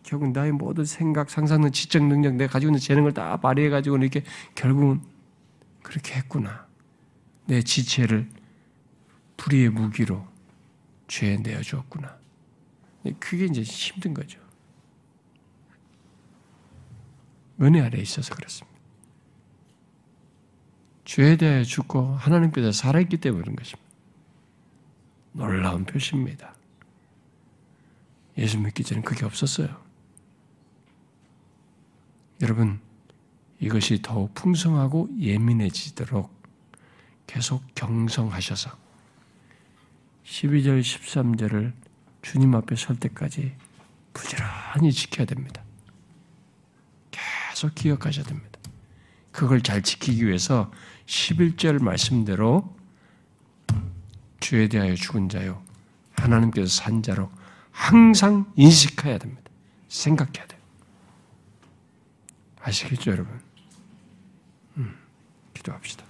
결국 나의 모든 생각, 상상능, 지적 능력, 내가 가지고 있는 재능을 다 발휘해 가지고 이렇게 결국은 그렇게 했구나. 내 지체를 불의의 무기로 죄에 내어 주었구나. 그게 이제 힘든 거죠. 은혜 아래 있어서 그렇습니다. 죄에 대해 죽고 하나님께서 살아있기 때문에 그런 것입니다. 놀라운 표시입니다. 예수 믿기 전에 그게 없었어요. 여러분, 이것이 더욱 풍성하고 예민해지도록 계속 경성하셔서 12절, 13절을 주님 앞에 설 때까지 부지런히 지켜야 됩니다. 계속 기억하셔야 됩니다. 그걸 잘 지키기 위해서 11절 말씀대로 주에 대하여 죽은 자요. 하나님께서 산 자로 항상 인식해야 됩니다. 생각해야 돼요. 아시겠죠, 여러분? 음, 기도합시다.